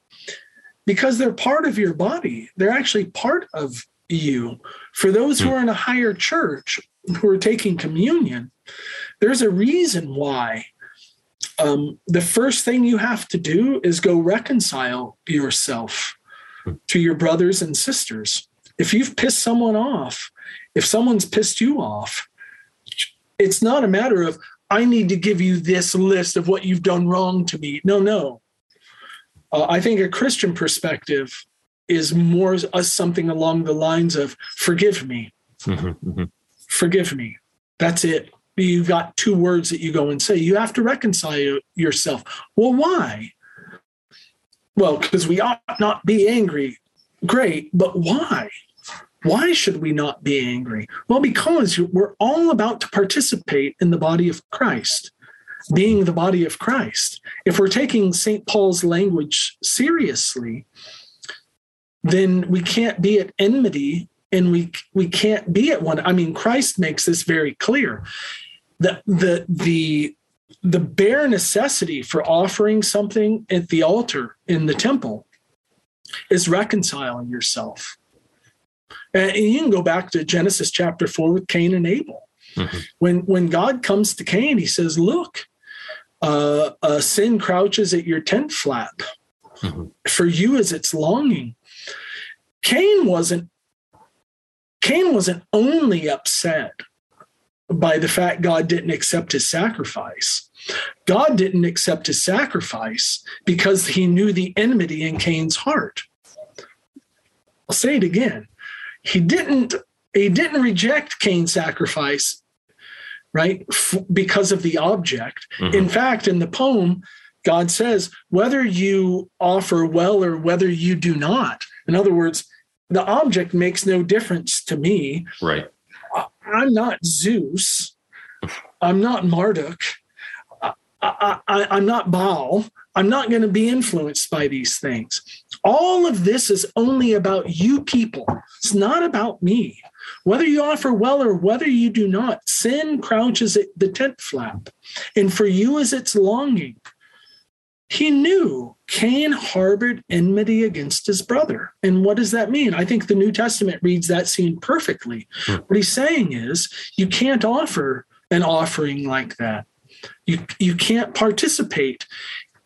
Speaker 2: because they're part of your body. They're actually part of you. For those who hmm. are in a higher church who are taking communion, there's a reason why. Um, the first thing you have to do is go reconcile yourself to your brothers and sisters. If you've pissed someone off, if someone's pissed you off, it's not a matter of, I need to give you this list of what you've done wrong to me. No, no. Uh, I think a Christian perspective is more uh, something along the lines of, forgive me. Mm-hmm, mm-hmm. Forgive me. That's it. You've got two words that you go and say. You have to reconcile yourself. Well, why? Well, because we ought not be angry. Great, but why? Why should we not be angry? Well, because we're all about to participate in the body of Christ, being the body of Christ. If we're taking St. Paul's language seriously, then we can't be at enmity and we we can't be at one. I mean, Christ makes this very clear. The the the the bare necessity for offering something at the altar in the temple is reconciling yourself and you can go back to Genesis chapter four with Cain and Abel. Mm-hmm. When when God comes to Cain, he says, "Look, uh, uh, sin crouches at your tent flap. Mm-hmm. For you is its longing." Cain wasn't. Cain wasn't only upset by the fact God didn't accept his sacrifice. God didn't accept his sacrifice because he knew the enmity in Cain's heart. I'll say it again he didn't he didn't reject Cain's sacrifice, right? F- because of the object. Mm-hmm. In fact, in the poem, God says, whether you offer well or whether you do not. In other words, the object makes no difference to me.
Speaker 1: Right.
Speaker 2: I'm not Zeus. I'm not Marduk. I, am not Baal. I'm not going to be influenced by these things. All of this is only about you people. It's not about me. Whether you offer well or whether you do not, sin crouches at the tent flap, and for you is its longing. He knew Cain harbored enmity against his brother. And what does that mean? I think the New Testament reads that scene perfectly. Hmm. What he's saying is you can't offer an offering like that. You, you can't participate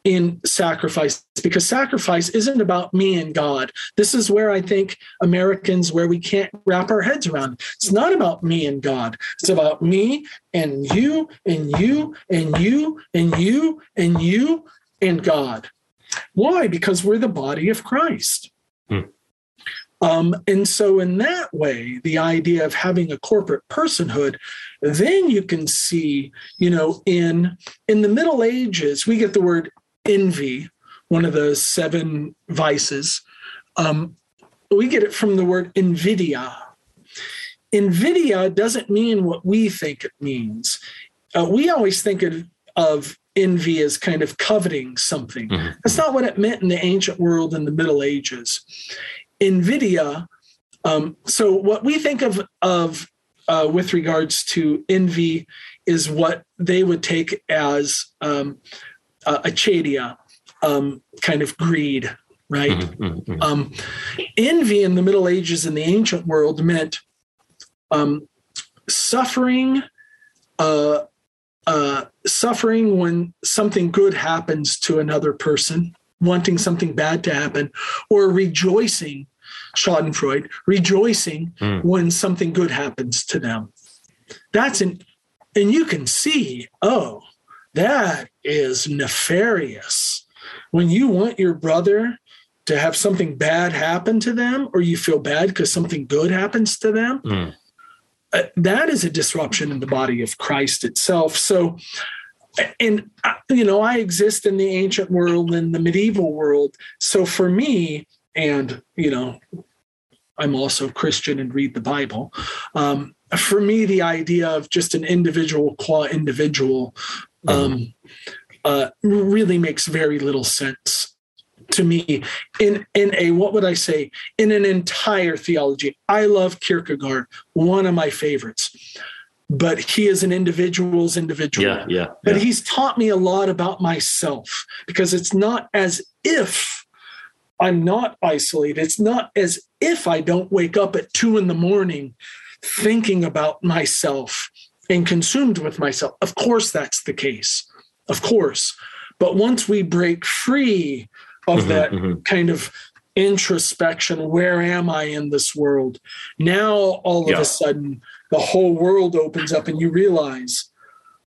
Speaker 2: in sacrifice because sacrifice isn't about me and God. This is where I think Americans, where we can't wrap our heads around. It's not about me and God. It's about me and you and you and you and you and you and God. Why? Because we're the body of Christ. Hmm. Um, and so, in that way, the idea of having a corporate personhood, then you can see, you know, in in the Middle Ages, we get the word envy, one of the seven vices. Um, we get it from the word invidia. Invidia doesn't mean what we think it means. Uh, we always think of, of envy as kind of coveting something. Mm-hmm. That's not what it meant in the ancient world in the Middle Ages. Invidia, um, so what we think of, of uh, with regards to envy is what they would take as um, uh, um, kind of greed, right? Mm-hmm, mm-hmm. mm-hmm. Um, envy in the Middle Ages in the ancient world meant um, suffering, uh, uh, suffering when something good happens to another person, wanting something bad to happen, or rejoicing, Schadenfreude, rejoicing mm. when something good happens to them. That's an, and you can see, oh, that is nefarious. When you want your brother to have something bad happen to them, or you feel bad because something good happens to them, mm. uh, that is a disruption in the body of Christ itself. So, and uh, you know, I exist in the ancient world and the medieval world. So for me, and you know, I'm also Christian and read the Bible. Um, for me, the idea of just an individual qua individual um, uh, really makes very little sense to me in in a what would I say in an entire theology. I love Kierkegaard, one of my favorites. But he is an individual's individual.
Speaker 1: Yeah, yeah, yeah.
Speaker 2: But he's taught me a lot about myself because it's not as if I'm not isolated. It's not as if I don't wake up at two in the morning thinking about myself and consumed with myself. Of course, that's the case. Of course. But once we break free of mm-hmm, that mm-hmm. kind of introspection, where am I in this world? Now, all of a sudden, the whole world opens up and you realize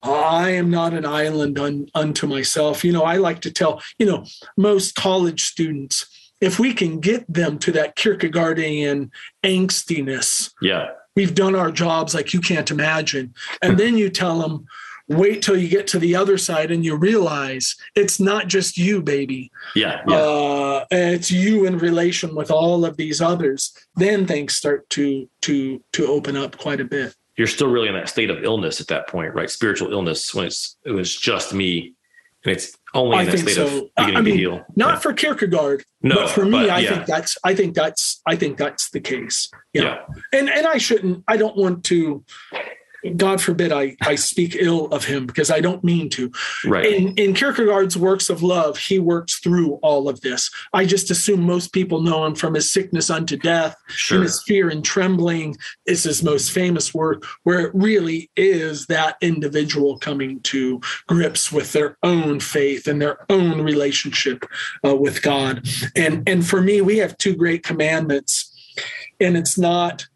Speaker 2: I am not an island un, unto myself. You know, I like to tell, you know, most college students, if we can get them to that Kierkegaardian angstiness,
Speaker 1: yeah,
Speaker 2: we've done our jobs like you can't imagine. And then you tell them, wait till you get to the other side and you realize it's not just you, baby.
Speaker 1: Yeah. yeah.
Speaker 2: Uh, it's you in relation with all of these others. Then things start to to to open up quite a bit.
Speaker 1: You're still really in that state of illness at that point, right? Spiritual illness when it's it was just me and it's only in I that state so. of beginning I mean, to heal.
Speaker 2: Not yeah. for Kierkegaard, no, but for me, but, I think that's I think that's I think that's the case. Yeah. yeah. And and I shouldn't I don't want to God forbid I, I speak ill of him because I don't mean to.
Speaker 1: Right.
Speaker 2: In, in Kierkegaard's works of love, he works through all of this. I just assume most people know him from his sickness unto death,
Speaker 1: sure.
Speaker 2: and his fear and trembling is his most famous work, where it really is that individual coming to grips with their own faith and their own relationship uh, with God. And and for me, we have two great commandments, and it's not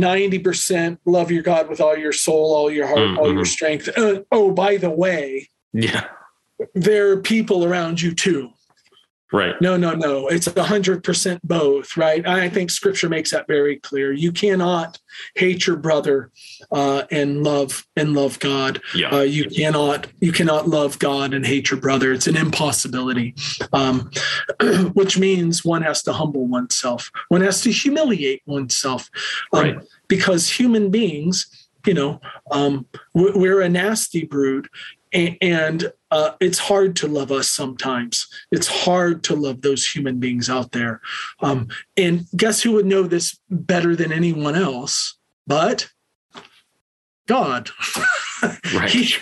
Speaker 2: 90% love your God with all your soul, all your heart, mm-hmm. all your mm-hmm. strength. Uh, oh, by the way,
Speaker 1: yeah,
Speaker 2: there are people around you too.
Speaker 1: Right.
Speaker 2: No, no, no. It's a hundred percent both, right? I think scripture makes that very clear. You cannot hate your brother uh, and love and love God.
Speaker 1: Yeah.
Speaker 2: Uh, you cannot you cannot love God and hate your brother. It's an impossibility. Um, which means one has to humble oneself. One has to humiliate oneself. Um,
Speaker 1: right.
Speaker 2: Because human beings, you know, um, we're a nasty brood, and uh, it's hard to love us sometimes. It's hard to love those human beings out there. Um, and guess who would know this better than anyone else? But God.
Speaker 1: right.
Speaker 2: he,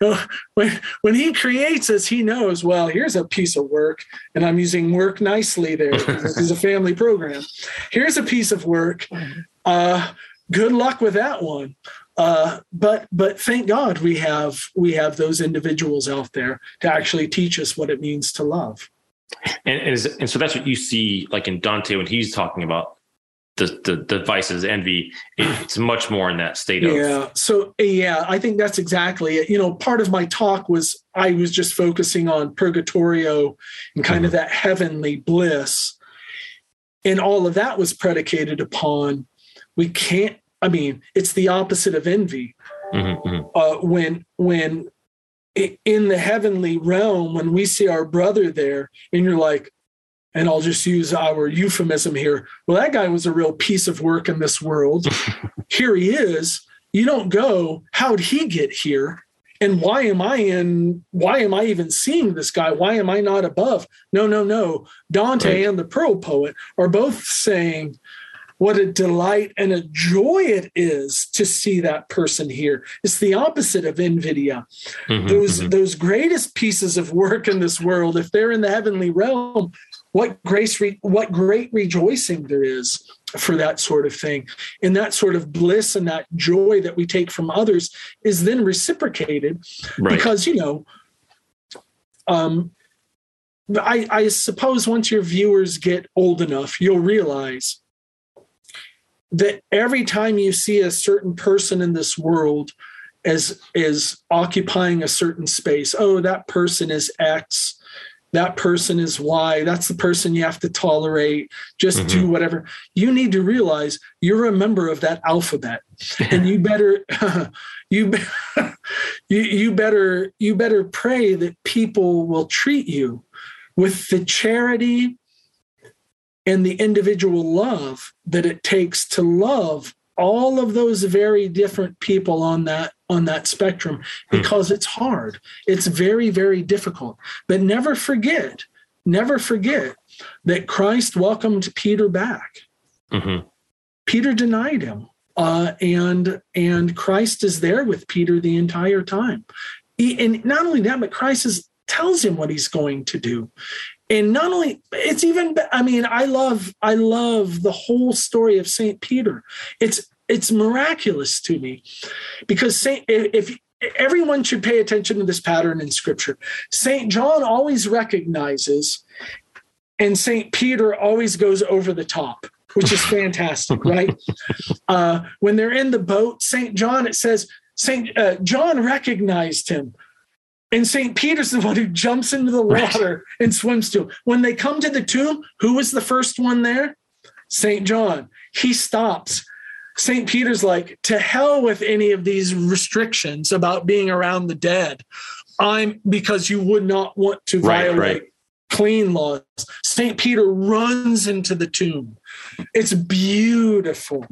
Speaker 2: uh, when, when he creates us, he knows, well, here's a piece of work, and I'm using work nicely there. this is a family program. Here's a piece of work. Uh, good luck with that one. Uh, but but thank God we have we have those individuals out there to actually teach us what it means to love.
Speaker 1: And and, is, and so that's what you see like in Dante when he's talking about the, the, the vices, envy. It's much more in that state of
Speaker 2: yeah. So yeah, I think that's exactly it. You know, part of my talk was I was just focusing on purgatorio and kind mm-hmm. of that heavenly bliss and all of that was predicated upon we can't i mean it's the opposite of envy mm-hmm, mm-hmm. Uh, when when in the heavenly realm when we see our brother there and you're like and I'll just use our euphemism here. Well, that guy was a real piece of work in this world. here he is. You don't go, how'd he get here? And why am I in? Why am I even seeing this guy? Why am I not above? No, no, no. Dante right. and the Pearl Poet are both saying, what a delight and a joy it is to see that person here. It's the opposite of invidia. Mm-hmm, those mm-hmm. those greatest pieces of work in this world, if they're in the heavenly realm, what grace re- what great rejoicing there is for that sort of thing and that sort of bliss and that joy that we take from others is then reciprocated right. because you know um I, I suppose once your viewers get old enough you'll realize that every time you see a certain person in this world as is occupying a certain space oh that person is x that person is Y. That's the person you have to tolerate. Just mm-hmm. do whatever. You need to realize you're a member of that alphabet, and you better you you you better you better pray that people will treat you with the charity and the individual love that it takes to love all of those very different people on that on that spectrum hmm. because it's hard. It's very very difficult. But never forget never forget that christ welcomed peter back. Mm-hmm. peter denied him uh, and and christ is there with peter the entire time. He, and not only that but christ is, tells him what he's going to do and not only it's even i mean i love i love the whole story of saint peter it's it's miraculous to me because Saint, if everyone should pay attention to this pattern in scripture, St. John always recognizes, and St. Peter always goes over the top. Which is fantastic, right? Uh, when they're in the boat, St. John, it says, St. Uh, John recognized him. And St. Peter's the one who jumps into the water and swims to him. When they come to the tomb, who was the first one there? St. John. He stops St. Peter's like, to hell with any of these restrictions about being around the dead. I'm because you would not want to right, violate right. clean laws. St. Peter runs into the tomb. It's beautiful.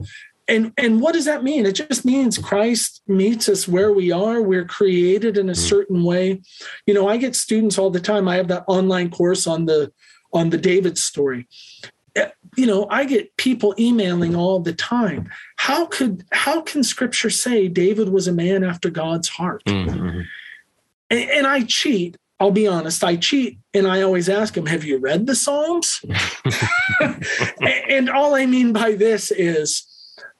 Speaker 2: And, and what does that mean? It just means Christ meets us where we are. We're created in a mm-hmm. certain way. You know, I get students all the time. I have that online course on the on the David story you know i get people emailing all the time how could how can scripture say david was a man after god's heart mm-hmm. and, and, i cheat i'll be honest i cheat and i always ask them have you read the psalms and all i mean by this is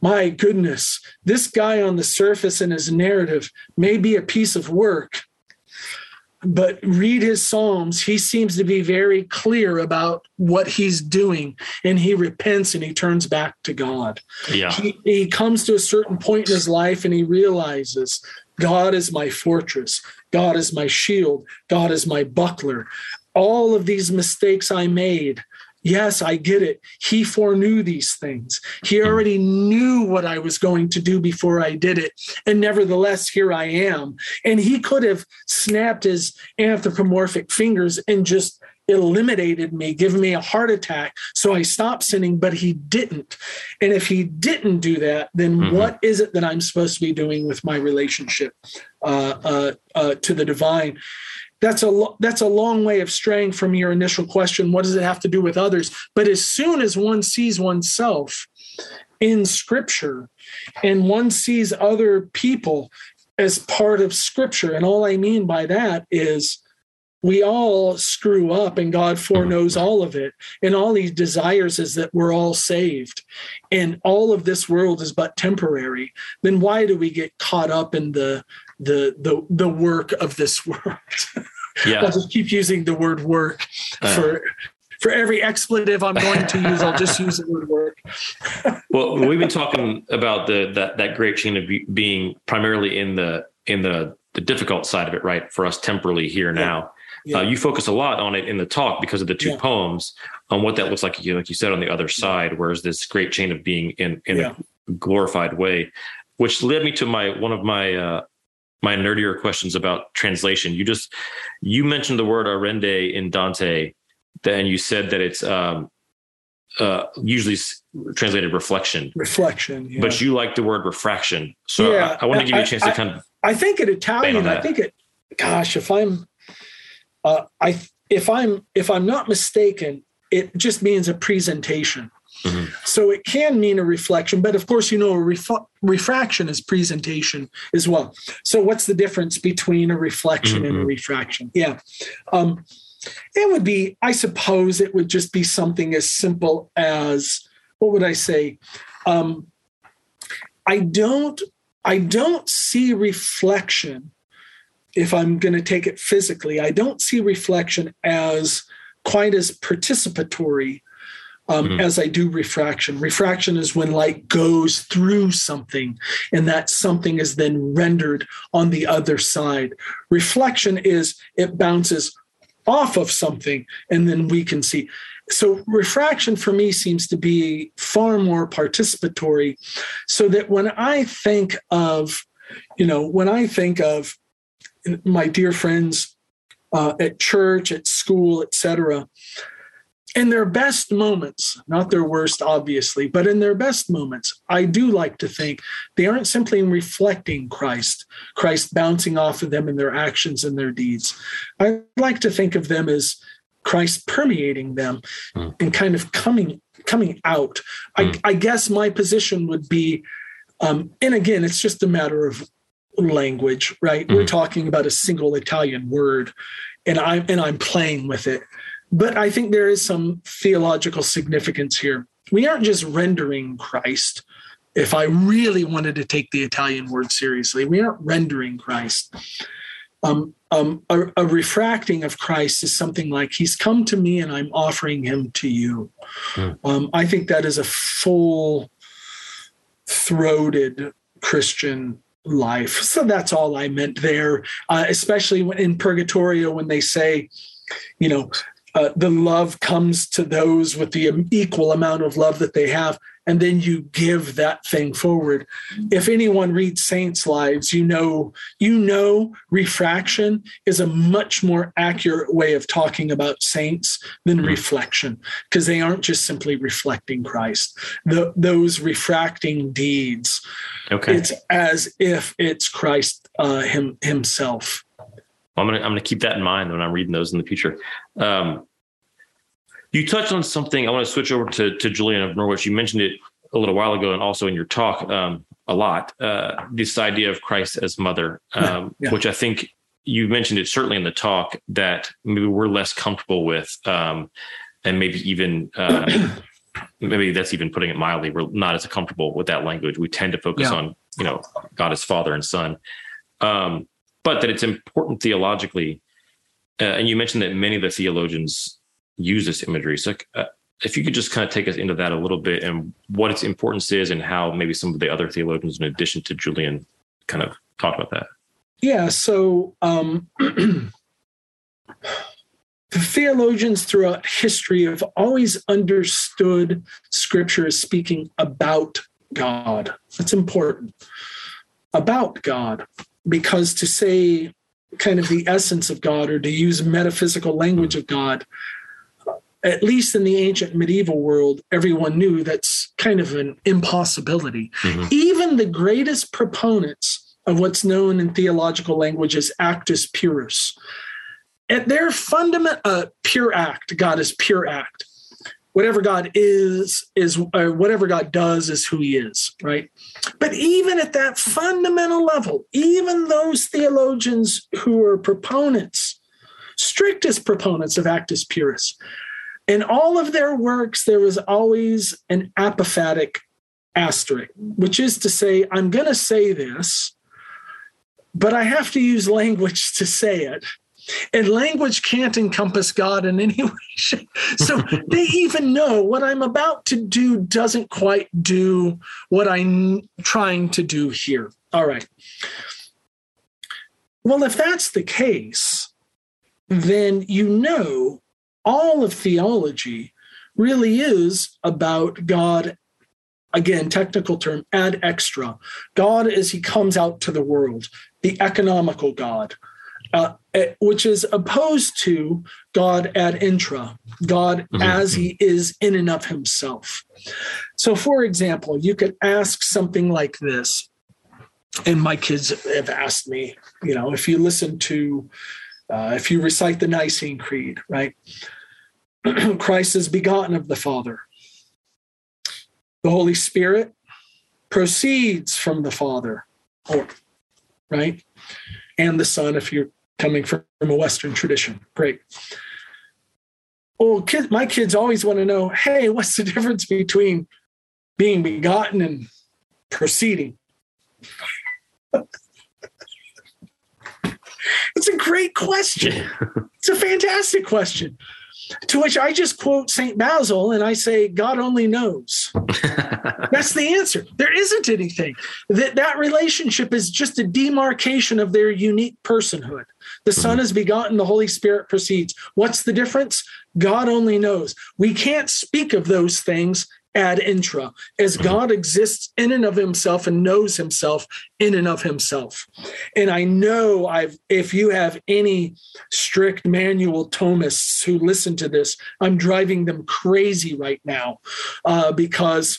Speaker 2: my goodness this guy on the surface in his narrative may be a piece of work but read his psalms. He seems to be very clear about what he's doing and he repents and he turns back to god.
Speaker 1: Yeah.
Speaker 2: He, he comes to a certain point in his life and he realizes god is my fortress. God is my shield. God is my buckler. All of these mistakes i made Yes, I get it. He foreknew these things. He hmm. already knew what I was going to do before I did it. And nevertheless, here I am. And he could have snapped his anthropomorphic fingers and just eliminated me, given me a heart attack. So I stopped sinning, but he didn't. And if he didn't do that, then mm-hmm. what is it that I'm supposed to be doing with my relationship uh, uh, uh, to the divine? That's a that's a long way of straying from your initial question what does it have to do with others? But as soon as one sees oneself in scripture and one sees other people as part of scripture and all i mean by that is we all screw up and god foreknows all of it and all he desires is that we're all saved and all of this world is but temporary then why do we get caught up in the the the the work of this world.
Speaker 1: Yeah.
Speaker 2: I'll just keep using the word work uh, for for every expletive I'm going to use, I'll just use the word work.
Speaker 1: well, we've been talking about the that that great chain of being primarily in the in the the difficult side of it, right? For us temporally here yeah. now. Yeah. Uh, you focus a lot on it in the talk because of the two yeah. poems. on what that looks like, like you said, on the other side, whereas this great chain of being in in a glorified way, which led me to my one of my uh, my nerdier questions about translation. You just you mentioned the word arende in Dante, then you said that it's um, uh, usually translated reflection.
Speaker 2: Reflection, yeah.
Speaker 1: but you like the word refraction. So yeah, I, I want to give you a chance
Speaker 2: I,
Speaker 1: to kind of.
Speaker 2: I think in Italian, I think it. Gosh, if I'm, uh, I if I'm if I'm not mistaken, it just means a presentation. Mm-hmm. So it can mean a reflection, but of course, you know, a ref- refraction is presentation as well. So what's the difference between a reflection mm-hmm. and a mm-hmm. refraction? Yeah. Um, it would be, I suppose, it would just be something as simple as what would I say? Um, I don't, I don't see reflection. If I'm going to take it physically, I don't see reflection as quite as participatory um, mm-hmm. as I do refraction. Refraction is when light goes through something and that something is then rendered on the other side. Reflection is it bounces off of something and then we can see. So refraction for me seems to be far more participatory so that when I think of, you know, when I think of my dear friends uh, at church, at school, etc., in their best moments, not their worst, obviously, but in their best moments, I do like to think they aren't simply reflecting Christ, Christ bouncing off of them in their actions and their deeds. I like to think of them as Christ permeating them mm. and kind of coming coming out. Mm. I, I, guess my position would be, um, and again, it's just a matter of language, right? Mm. We're talking about a single Italian word, and I'm and I'm playing with it. But I think there is some theological significance here. We aren't just rendering Christ. If I really wanted to take the Italian word seriously, we aren't rendering Christ. Um, um, a, a, refracting of Christ is something like He's come to me and I'm offering Him to you. Mm. Um, I think that is a full throated Christian life. So that's all I meant there, uh, especially when in Purgatorio when they say, you know, uh, the love comes to those with the equal amount of love that they have and then you give that thing forward. If anyone reads saints lives you know you know refraction is a much more accurate way of talking about saints than mm-hmm. reflection because they aren't just simply reflecting christ. The, those refracting deeds okay. it's as if it's christ uh, him, himself
Speaker 1: I'm gonna I'm gonna keep that in mind when I'm reading those in the future. Um, you touched on something. I want to switch over to to Julian of Norwich. You mentioned it a little while ago, and also in your talk um, a lot. Uh, this idea of Christ as mother, um, yeah, yeah. which I think you mentioned it certainly in the talk that maybe we're less comfortable with, um, and maybe even. Uh, maybe that's even putting it mildly. We're not as comfortable with that language. We tend to focus yeah. on, you know, God as Father and Son. Um, but that it's important theologically. Uh, and you mentioned that many of the theologians use this imagery. So, uh, if you could just kind of take us into that a little bit and what its importance is, and how maybe some of the other theologians, in addition to Julian, kind of talk about that.
Speaker 2: Yeah. So, um, the theologians throughout history have always understood Scripture as speaking about God. That's important. About God because to say kind of the essence of God or to use metaphysical language of God, at least in the ancient medieval world, everyone knew that's kind of an impossibility. Mm-hmm. Even the greatest proponents of what's known in theological language as actus purus, at their fundament, uh, pure act, God is pure act whatever God is is whatever God does is who He is, right? But even at that fundamental level, even those theologians who are proponents, strictest proponents of Actus Purus, in all of their works, there was always an apophatic asterisk, which is to say, I'm going to say this, but I have to use language to say it and language can't encompass God in any way. So they even know what I'm about to do doesn't quite do what I'm trying to do here. All right. Well, if that's the case, then you know all of theology really is about God again, technical term, ad extra. God as he comes out to the world, the economical God, uh, eh, which is opposed to God ad intra, God mm-hmm. as he is in and of himself. So, for example, you could ask something like this. And my kids have asked me, you know, if you listen to, uh, if you recite the Nicene Creed, right? Christ is begotten of the Father. The Holy Spirit proceeds from the Father, or, right? And the Son, if you're coming from a Western tradition. Great. Well, kid, my kids always want to know hey, what's the difference between being begotten and proceeding? it's a great question. It's a fantastic question. To which I just quote St. Basil and I say, God only knows. That's the answer. There isn't anything. That, that relationship is just a demarcation of their unique personhood. The Son mm-hmm. is begotten, the Holy Spirit proceeds. What's the difference? God only knows. We can't speak of those things ad intra, as mm-hmm. God exists in and of himself and knows himself in and of himself. And I know I've if you have any strict manual Thomists who listen to this, I'm driving them crazy right now uh, because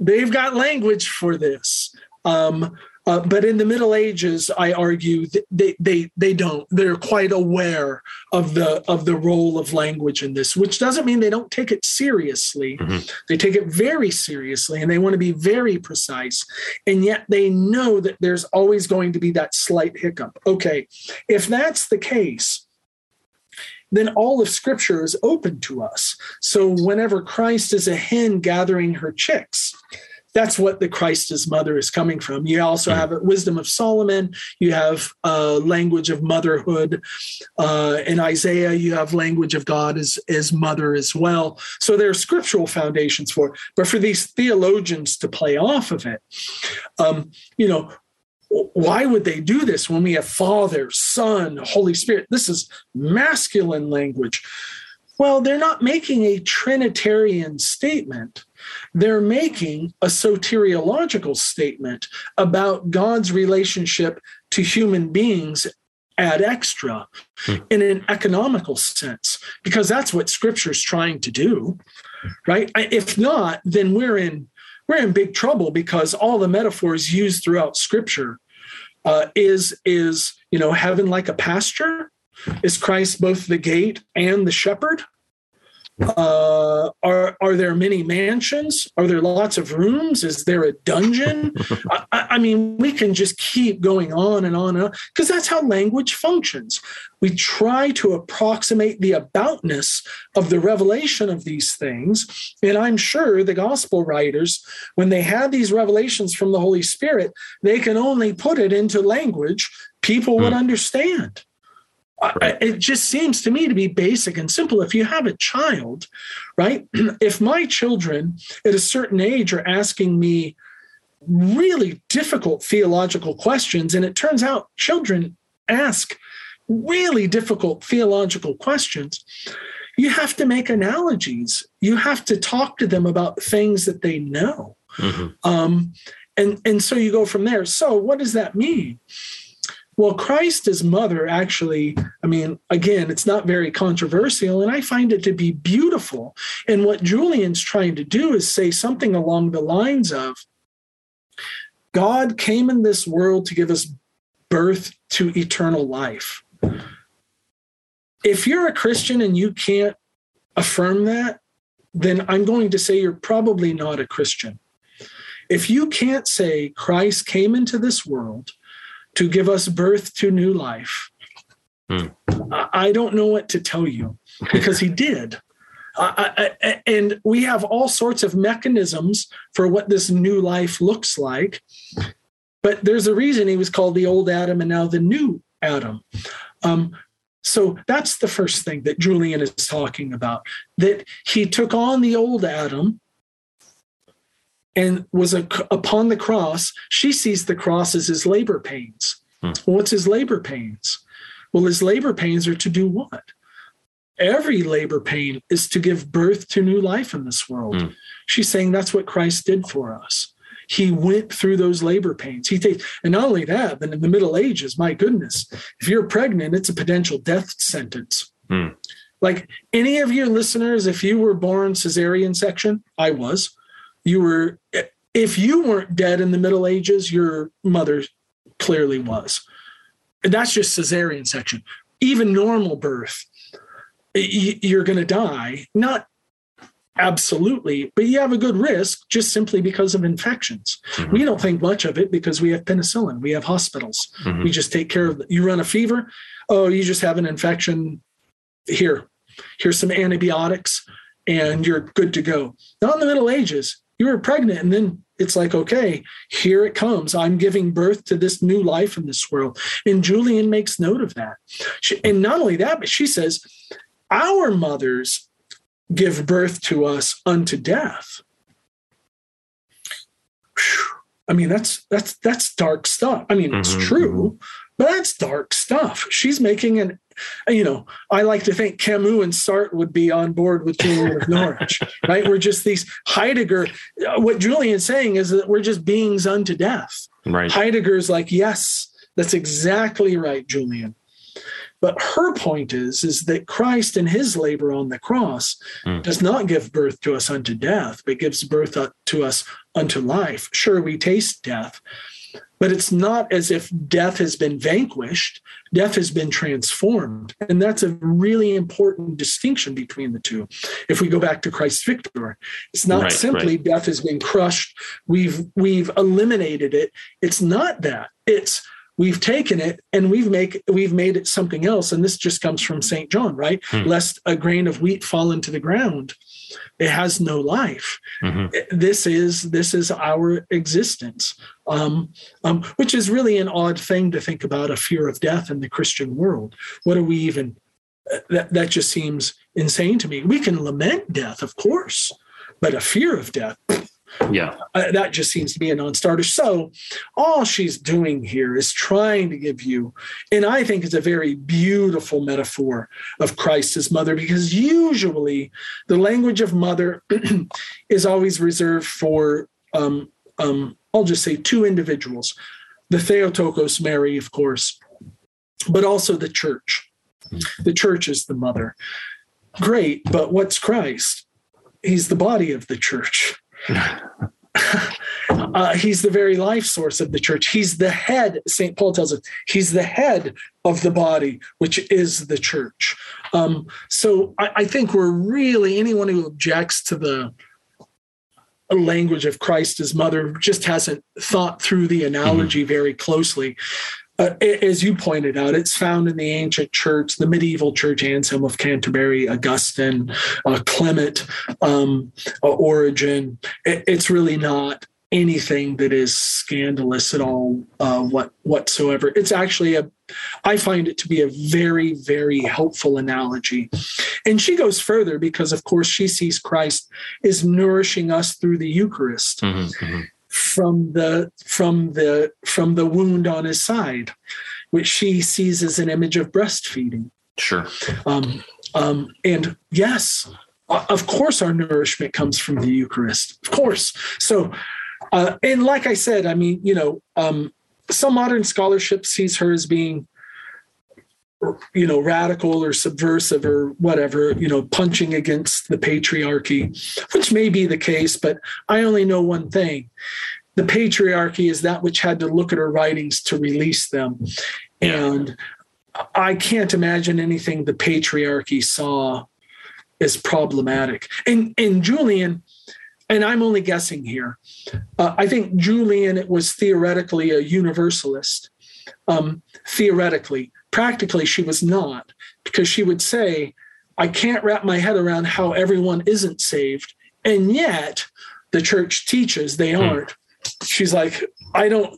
Speaker 2: they've got language for this. Um, uh, but in the Middle Ages, I argue they, they they don't. They're quite aware of the of the role of language in this, which doesn't mean they don't take it seriously. Mm-hmm. They take it very seriously, and they want to be very precise. And yet they know that there's always going to be that slight hiccup. Okay, if that's the case, then all of Scripture is open to us. So whenever Christ is a hen gathering her chicks that's what the Christ as mother is coming from. You also hmm. have a wisdom of Solomon. You have a language of motherhood. Uh, in Isaiah, you have language of God as, as mother as well. So there are scriptural foundations for it. But for these theologians to play off of it, um, you know, why would they do this when we have Father, Son, Holy Spirit? This is masculine language. Well, they're not making a Trinitarian statement. They're making a soteriological statement about God's relationship to human beings ad extra hmm. in an economical sense, because that's what scripture's trying to do, right? If not, then we're in we're in big trouble because all the metaphors used throughout scripture uh, is is you know heaven like a pasture is Christ both the gate and the shepherd? Uh, are are there many mansions? Are there lots of rooms? Is there a dungeon? I, I, mean, we can just keep going on and on and on because that's how language functions. We try to approximate the aboutness of the revelation of these things, and I'm sure the gospel writers, when they had these revelations from the Holy Spirit, they can only put it into language people would hmm. understand. Right. It just seems to me to be basic and simple. If you have a child, right? If my children at a certain age are asking me really difficult theological questions, and it turns out children ask really difficult theological questions, you have to make analogies. You have to talk to them about things that they know. Mm-hmm. Um, and, and so you go from there. So, what does that mean? Well, Christ as mother actually, I mean, again, it's not very controversial, and I find it to be beautiful. And what Julian's trying to do is say something along the lines of God came in this world to give us birth to eternal life. If you're a Christian and you can't affirm that, then I'm going to say you're probably not a Christian. If you can't say Christ came into this world, to give us birth to new life. Hmm. I don't know what to tell you because he did. Uh, and we have all sorts of mechanisms for what this new life looks like. But there's a reason he was called the old Adam and now the new Adam. Um, so that's the first thing that Julian is talking about that he took on the old Adam and was a, upon the cross, she sees the cross as his labor pains. Hmm. Well, what's his labor pains? Well, his labor pains are to do what? every labor pain is to give birth to new life in this world. Mm. She's saying that's what Christ did for us. He went through those labor pains. He takes, and not only that, but in the Middle Ages, my goodness, if you're pregnant, it's a potential death sentence. Mm. Like any of your listeners, if you were born cesarean section, I was, you were, if you weren't dead in the Middle Ages, your mother clearly was. And that's just cesarean section. Even normal birth, you're going to die, not absolutely, but you have a good risk just simply because of infections. Mm-hmm. We don't think much of it because we have penicillin, we have hospitals. Mm-hmm. We just take care of. You run a fever, oh, you just have an infection. Here, here's some antibiotics, and you're good to go. Not in the Middle Ages, you were pregnant, and then it's like, okay, here it comes. I'm giving birth to this new life in this world. And Julian makes note of that. She, and not only that, but she says, our mothers give birth to us unto death. Whew. I mean, that's that's that's dark stuff. I mean, it's mm-hmm. true, but that's dark stuff. She's making an, you know, I like to think Camus and Sartre would be on board with Julian of Norwich, right? We're just these Heidegger. What Julian's saying is that we're just beings unto death.
Speaker 1: Right.
Speaker 2: Heidegger's like, yes, that's exactly right, Julian. But her point is, is that Christ in his labor on the cross mm. does not give birth to us unto death, but gives birth to us unto life. Sure, we taste death, but it's not as if death has been vanquished, death has been transformed. And that's a really important distinction between the two. If we go back to Christus Victor, it's not right, simply right. death has been crushed, we've we've eliminated it. It's not that. It's we've taken it and we've make we've made it something else and this just comes from st john right hmm. lest a grain of wheat fall into the ground it has no life. Mm-hmm. this is this is our existence. Um, um, which is really an odd thing to think about a fear of death in the christian world. What are we even that, that just seems insane to me. We can lament death of course but a fear of death
Speaker 1: yeah.
Speaker 2: Uh, that just seems to be a non starter. So, all she's doing here is trying to give you, and I think it's a very beautiful metaphor of Christ as mother, because usually the language of mother is always reserved for, um, um, I'll just say, two individuals the Theotokos, Mary, of course, but also the church. The church is the mother. Great, but what's Christ? He's the body of the church uh, he's the very life source of the church. He's the head, St. Paul tells us, he's the head of the body, which is the church. Um, so I, I think we're really, anyone who objects to the language of Christ as mother just hasn't thought through the analogy mm-hmm. very closely uh, as you pointed out, it's found in the ancient church, the medieval church, Anselm of Canterbury, Augustine, uh, Clement, um, uh, Origen. It, it's really not anything that is scandalous at all uh, what whatsoever. It's actually a, I find it to be a very very helpful analogy, and she goes further because of course she sees Christ is nourishing us through the Eucharist. Mm-hmm, mm-hmm from the from the from the wound on his side, which she sees as an image of breastfeeding.
Speaker 1: Sure.
Speaker 2: Um, um, and yes, of course, our nourishment comes from the Eucharist. Of course. So, uh, and like I said, I mean, you know, um, some modern scholarship sees her as being you know radical or subversive or whatever you know punching against the patriarchy which may be the case but i only know one thing. The patriarchy is that which had to look at her writings to release them. And i can't imagine anything the patriarchy saw as problematic. And and julian and i'm only guessing here uh, i think julian it was theoretically a universalist. Um, theoretically Practically, she was not, because she would say, I can't wrap my head around how everyone isn't saved. And yet the church teaches they hmm. aren't. Hmm. She's like, I don't.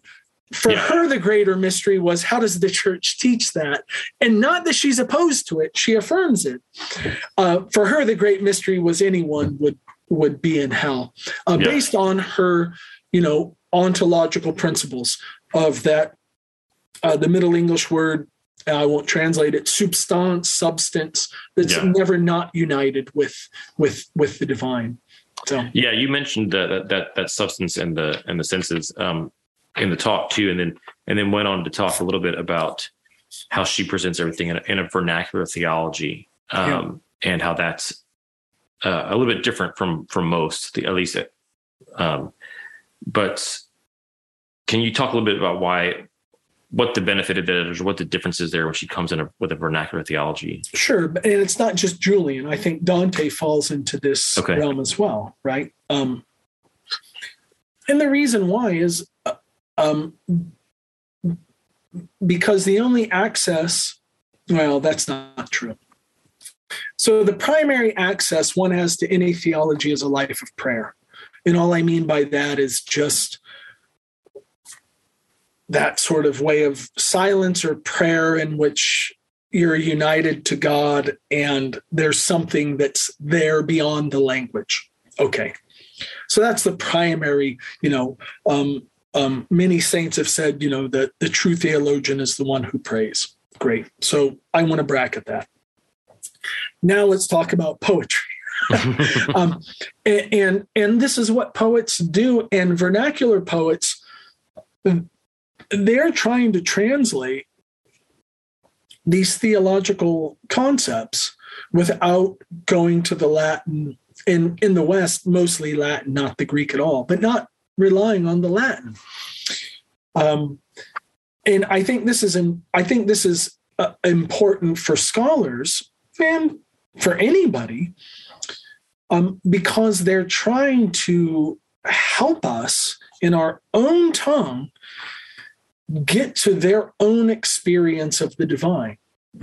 Speaker 2: For yeah. her, the greater mystery was how does the church teach that? And not that she's opposed to it, she affirms it. Uh, for her, the great mystery was anyone would would be in hell, uh, yeah. based on her, you know, ontological principles of that. Uh, the Middle English word I won't translate it substance, substance that's yeah. never not united with with with the divine. So
Speaker 1: yeah, you mentioned that that that substance and the and the senses um, in the talk too, and then and then went on to talk a little bit about how she presents everything in a, in a vernacular theology, um, yeah. and how that's uh, a little bit different from from most, the, at least. It, Um, but can you talk a little bit about why what the benefit of it is, or what the difference is there when she comes in a, with a vernacular theology.
Speaker 2: Sure, and it's not just Julian. I think Dante falls into this okay. realm as well, right? Um, and the reason why is uh, um, because the only access, well, that's not true. So the primary access one has to any theology is a life of prayer. And all I mean by that is just that sort of way of silence or prayer in which you're united to God and there's something that's there beyond the language. Okay. So that's the primary, you know, um, um, many saints have said, you know, that the true theologian is the one who prays. Great. So I want to bracket that. Now let's talk about poetry. um, and, and and this is what poets do, and vernacular poets they're trying to translate these theological concepts without going to the Latin in in the West, mostly Latin, not the Greek at all, but not relying on the Latin. Um, and I think this is I think this is uh, important for scholars and for anybody um, because they're trying to help us in our own tongue get to their own experience of the divine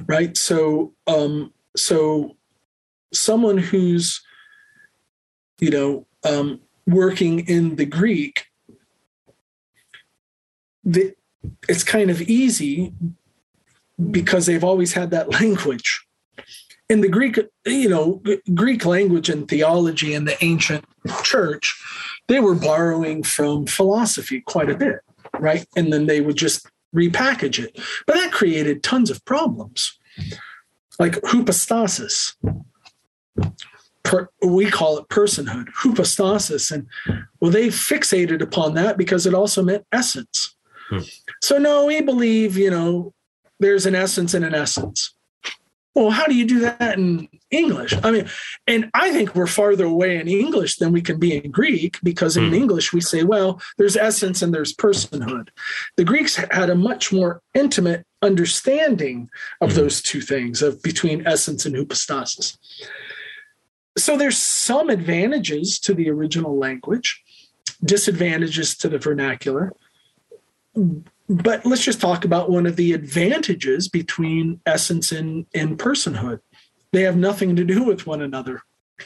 Speaker 2: right? So um so someone who's you know um working in the greek the, it's kind of easy because they've always had that language. In the greek you know greek language and theology in the ancient church they were borrowing from philosophy quite a bit right? And then they would just repackage it. But that created tons of problems, like hypostasis. Per, we call it personhood, hypostasis. And well, they fixated upon that because it also meant essence. Hmm. So, no, we believe, you know, there's an essence and an essence. Well, how do you do that in English? I mean, and I think we're farther away in English than we can be in Greek because in mm. English we say, well, there's essence and there's personhood. The Greeks had a much more intimate understanding of mm. those two things of between essence and hypostasis. So there's some advantages to the original language, disadvantages to the vernacular but let's just talk about one of the advantages between essence and, and personhood. They have nothing to do with one another.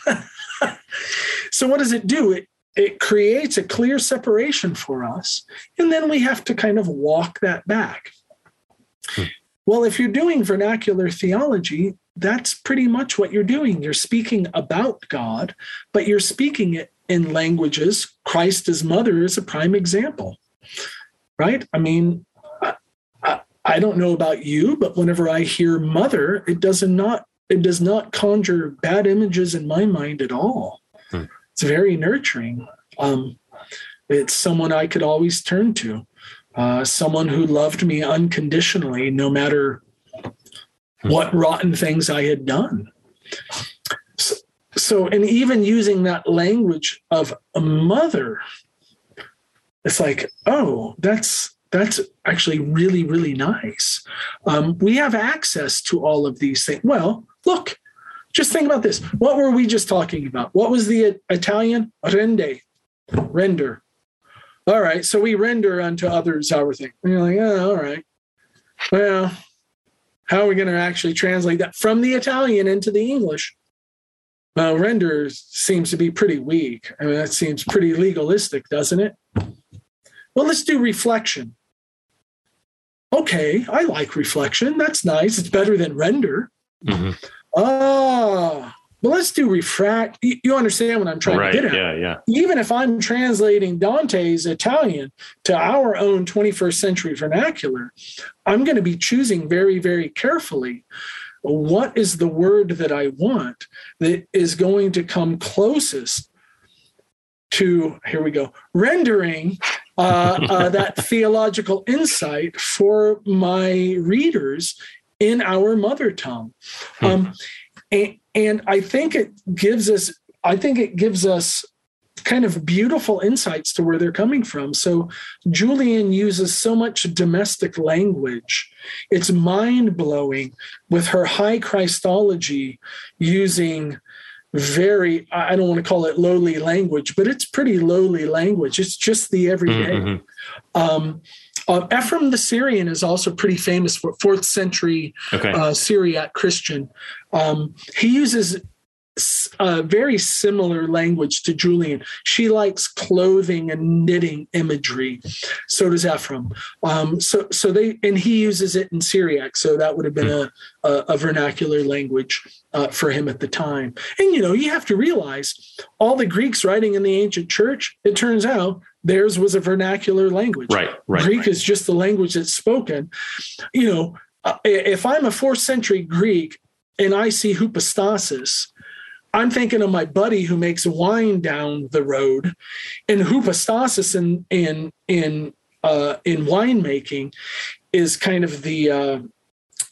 Speaker 2: so, what does it do? It, it creates a clear separation for us. And then we have to kind of walk that back. Hmm. Well, if you're doing vernacular theology, that's pretty much what you're doing. You're speaking about God, but you're speaking it in languages. Christ as mother is a prime example right? I mean, I, I, don't know about you, but whenever I hear mother, it does not it does not conjure bad images in my mind at all. Hmm. It's very nurturing. Um, it's someone I could always turn to, uh, someone who loved me unconditionally, no matter hmm. what rotten things I had done. So, so, and even using that language of a mother it's like, oh, that's that's actually really really nice. Um, we have access to all of these things. Well, look, just think about this. What were we just talking about? What was the Italian rende, render? All right, so we render unto others everything. And you're like, oh, all right. Well, how are we going to actually translate that from the Italian into the English? Well, render seems to be pretty weak. I mean, that seems pretty legalistic, doesn't it? Well, let's do reflection. Okay, I like reflection. That's nice. It's better than render. Mm-hmm. Ah, but let's do refract. You understand what I'm trying
Speaker 1: right.
Speaker 2: to get
Speaker 1: at? Yeah, yeah.
Speaker 2: Even if I'm translating Dante's Italian to our own 21st century vernacular, I'm going to be choosing very, very carefully what is the word that I want that is going to come closest to, here we go, rendering uh, uh, that theological insight for my readers in our mother tongue. Hmm. Um, and, and I think it gives us, I think it gives us kind of beautiful insights to where they're coming from. So Julian uses so much domestic language. It's mind blowing with her high Christology using very, I don't want to call it lowly language, but it's pretty lowly language. It's just the everyday. Mm-hmm. Um, uh, Ephraim the Syrian is also pretty famous for fourth century okay. uh, Syriac Christian. Um, he uses a very similar language to Julian. She likes clothing and knitting imagery. So does Ephraim. Um, so, so they and he uses it in Syriac. So that would have been a, a, a vernacular language uh, for him at the time. And you know, you have to realize all the Greeks writing in the ancient church. It turns out theirs was a vernacular language.
Speaker 1: Right. Right.
Speaker 2: Greek
Speaker 1: right.
Speaker 2: is just the language that's spoken. You know, uh, if I'm a fourth century Greek and I see hypostasis I'm thinking of my buddy who makes wine down the road, and hypostasis in in in uh, in winemaking is kind of the uh,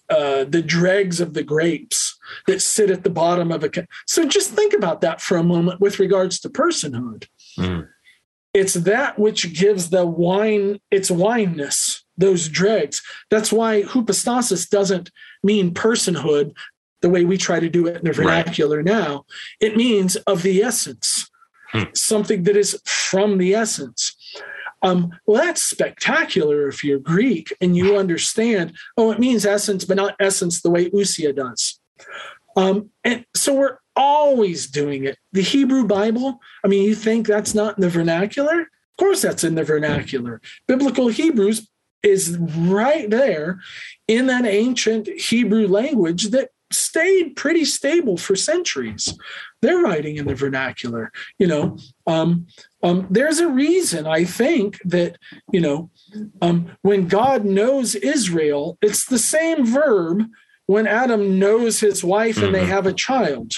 Speaker 2: uh, the dregs of the grapes that sit at the bottom of a. So just think about that for a moment with regards to personhood. Mm. It's that which gives the wine its wineness, those dregs. That's why hypostasis doesn't mean personhood, the way we try to do it in the vernacular right. now. It means of the essence, hmm. something that is from the essence. Um, well, that's spectacular if you're Greek and you understand, oh, it means essence, but not essence the way Ousia does. Um, and so we're always doing it. The Hebrew Bible, I mean, you think that's not in the vernacular? Of course, that's in the vernacular. Biblical Hebrews is right there in that ancient Hebrew language that stayed pretty stable for centuries. They're writing in the vernacular. You know, um, um, there's a reason I think that you know um, when God knows Israel, it's the same verb when Adam knows his wife and mm-hmm. they have a child.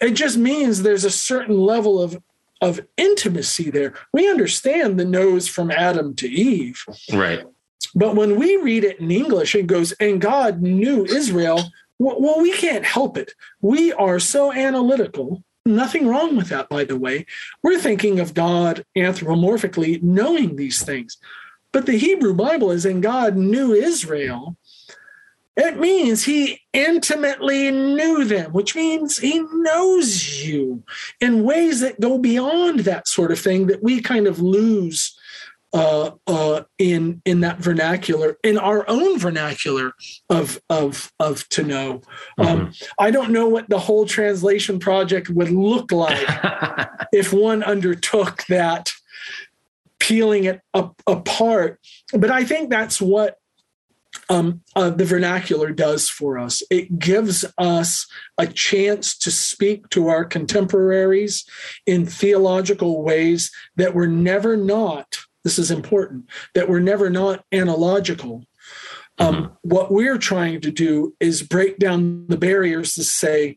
Speaker 2: It just means there's a certain level of of intimacy there. We understand the knows from Adam to Eve.
Speaker 1: Right.
Speaker 2: But when we read it in English, it goes, and God knew Israel, well, we can't help it. We are so analytical. Nothing wrong with that, by the way. We're thinking of God anthropomorphically knowing these things. But the Hebrew Bible is in God knew Israel. It means he intimately knew them, which means he knows you in ways that go beyond that sort of thing that we kind of lose uh, uh, in in that vernacular, in our own vernacular of of of to know. Um, mm-hmm. I don't know what the whole translation project would look like if one undertook that, peeling it up, apart. But I think that's what um, uh, the vernacular does for us. It gives us a chance to speak to our contemporaries in theological ways that were never not this is important that we're never not analogical um, mm-hmm. what we're trying to do is break down the barriers to say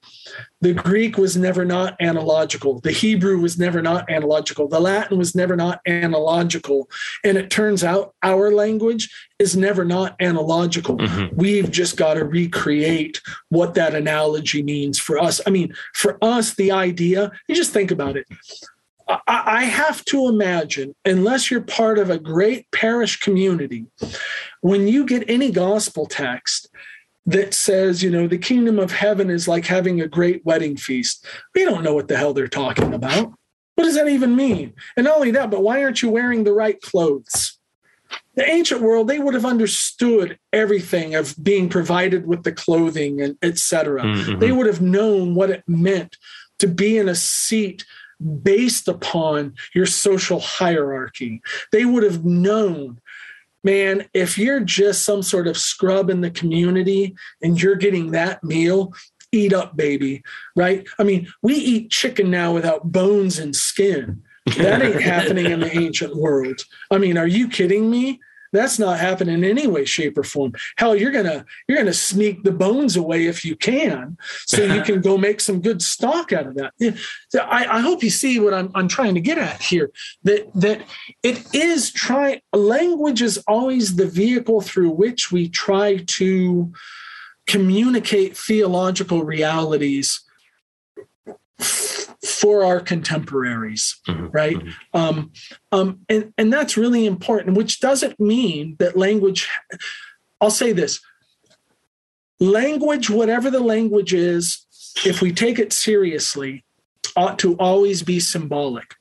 Speaker 2: the Greek was never not analogical, the Hebrew was never not analogical, the Latin was never not analogical. And it turns out our language is never not analogical. Mm-hmm. We've just got to recreate what that analogy means for us. I mean, for us, the idea, you just think about it. I have to imagine, unless you're part of a great parish community, when you get any gospel text that says, you know, the kingdom of heaven is like having a great wedding feast, we don't know what the hell they're talking about. What does that even mean? And not only that, but why aren't you wearing the right clothes? The ancient world, they would have understood everything of being provided with the clothing and etc. Mm-hmm. They would have known what it meant to be in a seat based upon your social hierarchy. They would have known, man, if you're just some sort of scrub in the community and you're getting that meal, eat up, baby. Right? I mean, we eat chicken now without bones and skin. That ain't happening in the ancient world. I mean, are you kidding me? That's not happening in any way, shape, or form. Hell, you're gonna you're gonna sneak the bones away if you can, so you can go make some good stock out of that. I, I hope you see what I'm I'm trying to get at here. That that it is try language is always the vehicle through which we try to communicate theological realities for our contemporaries, mm-hmm. right? Mm-hmm. Um, um, and, and that's really important, which doesn't mean that language, I'll say this language, whatever the language is, if we take it seriously, ought to always be symbolic.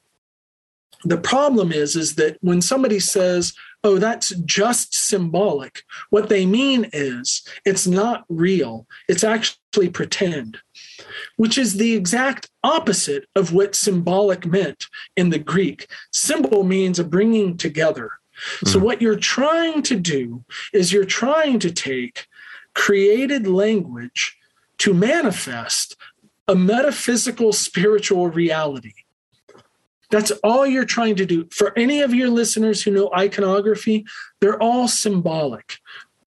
Speaker 2: The problem is, is that when somebody says, oh, that's just symbolic, what they mean is it's not real, it's actually pretend which is the exact opposite of what symbolic meant in the Greek. Symbol means a bringing together. So, hmm. what you're trying to do is you're trying to take created language to manifest a metaphysical spiritual reality. That's all you're trying to do. For any of your listeners who know iconography, they're all symbolic.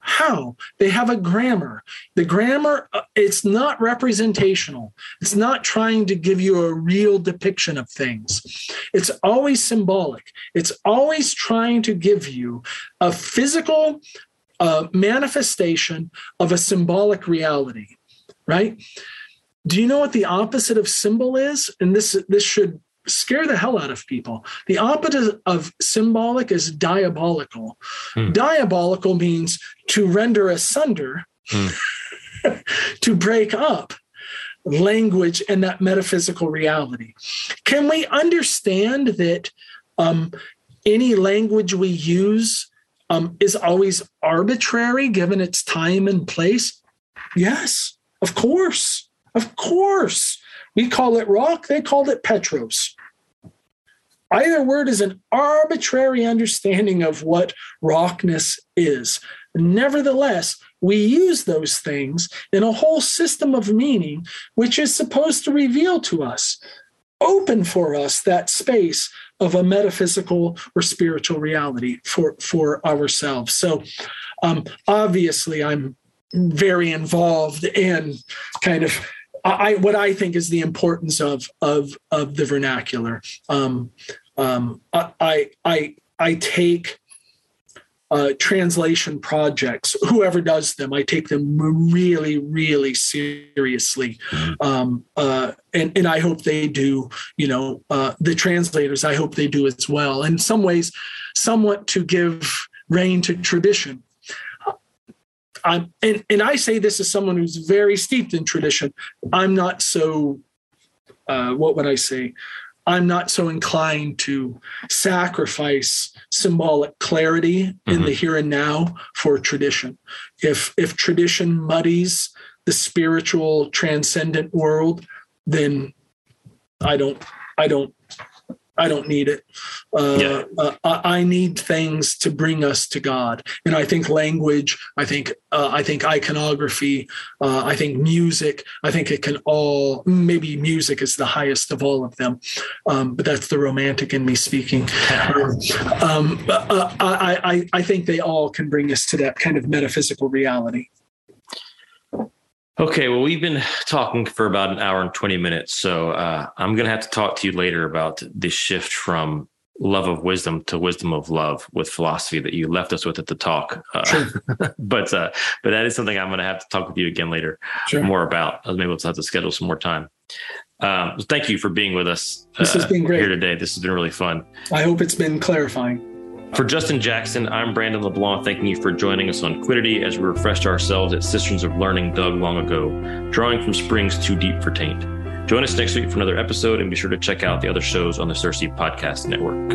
Speaker 2: How? They have a grammar. The grammar, uh, it's not representational. It's not trying to give you a real depiction of things. It's always symbolic. It's always trying to give you a physical uh, manifestation of a symbolic reality, right? Do you know what the opposite of symbol is? And this this should scare the hell out of people. The opposite of symbolic is diabolical. Hmm. Diabolical means to render asunder, hmm. to break up language and that metaphysical reality. Can we understand that um, any language we use um, is always arbitrary given its time and place? Yes, of course. Of course. We call it rock, they called it Petros. Either word is an arbitrary understanding of what rockness is. Nevertheless, we use those things in a whole system of meaning, which is supposed to reveal to us, open for us that space of a metaphysical or spiritual reality for, for ourselves. So, um, obviously, I'm very involved in kind of I, what I think is the importance of of of the vernacular. Um, um, I I I take uh, translation projects, whoever does them, I take them really, really seriously. Mm-hmm. Um, uh, and, and I hope they do, you know, uh, the translators, I hope they do as well. In some ways, somewhat to give rein to tradition. I'm, and, and I say this as someone who's very steeped in tradition. I'm not so, uh, what would I say? I'm not so inclined to sacrifice symbolic clarity mm-hmm. in the here and now for tradition. If if tradition muddies the spiritual transcendent world, then I don't I don't I don't need it. Uh, yeah. uh, I need things to bring us to God, and I think language, I think, uh, I think iconography, uh, I think music. I think it can all. Maybe music is the highest of all of them, um, but that's the romantic in me speaking. um, uh, I, I, I think they all can bring us to that kind of metaphysical reality.
Speaker 1: Okay, well, we've been talking for about an hour and 20 minutes. So uh, I'm going to have to talk to you later about the shift from love of wisdom to wisdom of love with philosophy that you left us with at the talk. Uh, sure. but uh, but that is something I'm going to have to talk with you again later sure. more about. Maybe we'll have to schedule some more time. Um, thank you for being with us.
Speaker 2: This has been great
Speaker 1: here today. This has been really fun.
Speaker 2: I hope it's been clarifying.
Speaker 1: For Justin Jackson, I'm Brandon LeBlanc, thanking you for joining us on Quiddity as we refreshed ourselves at Cisterns of Learning dug long ago, drawing from springs too deep for taint. Join us next week for another episode and be sure to check out the other shows on the CIRCE Podcast Network.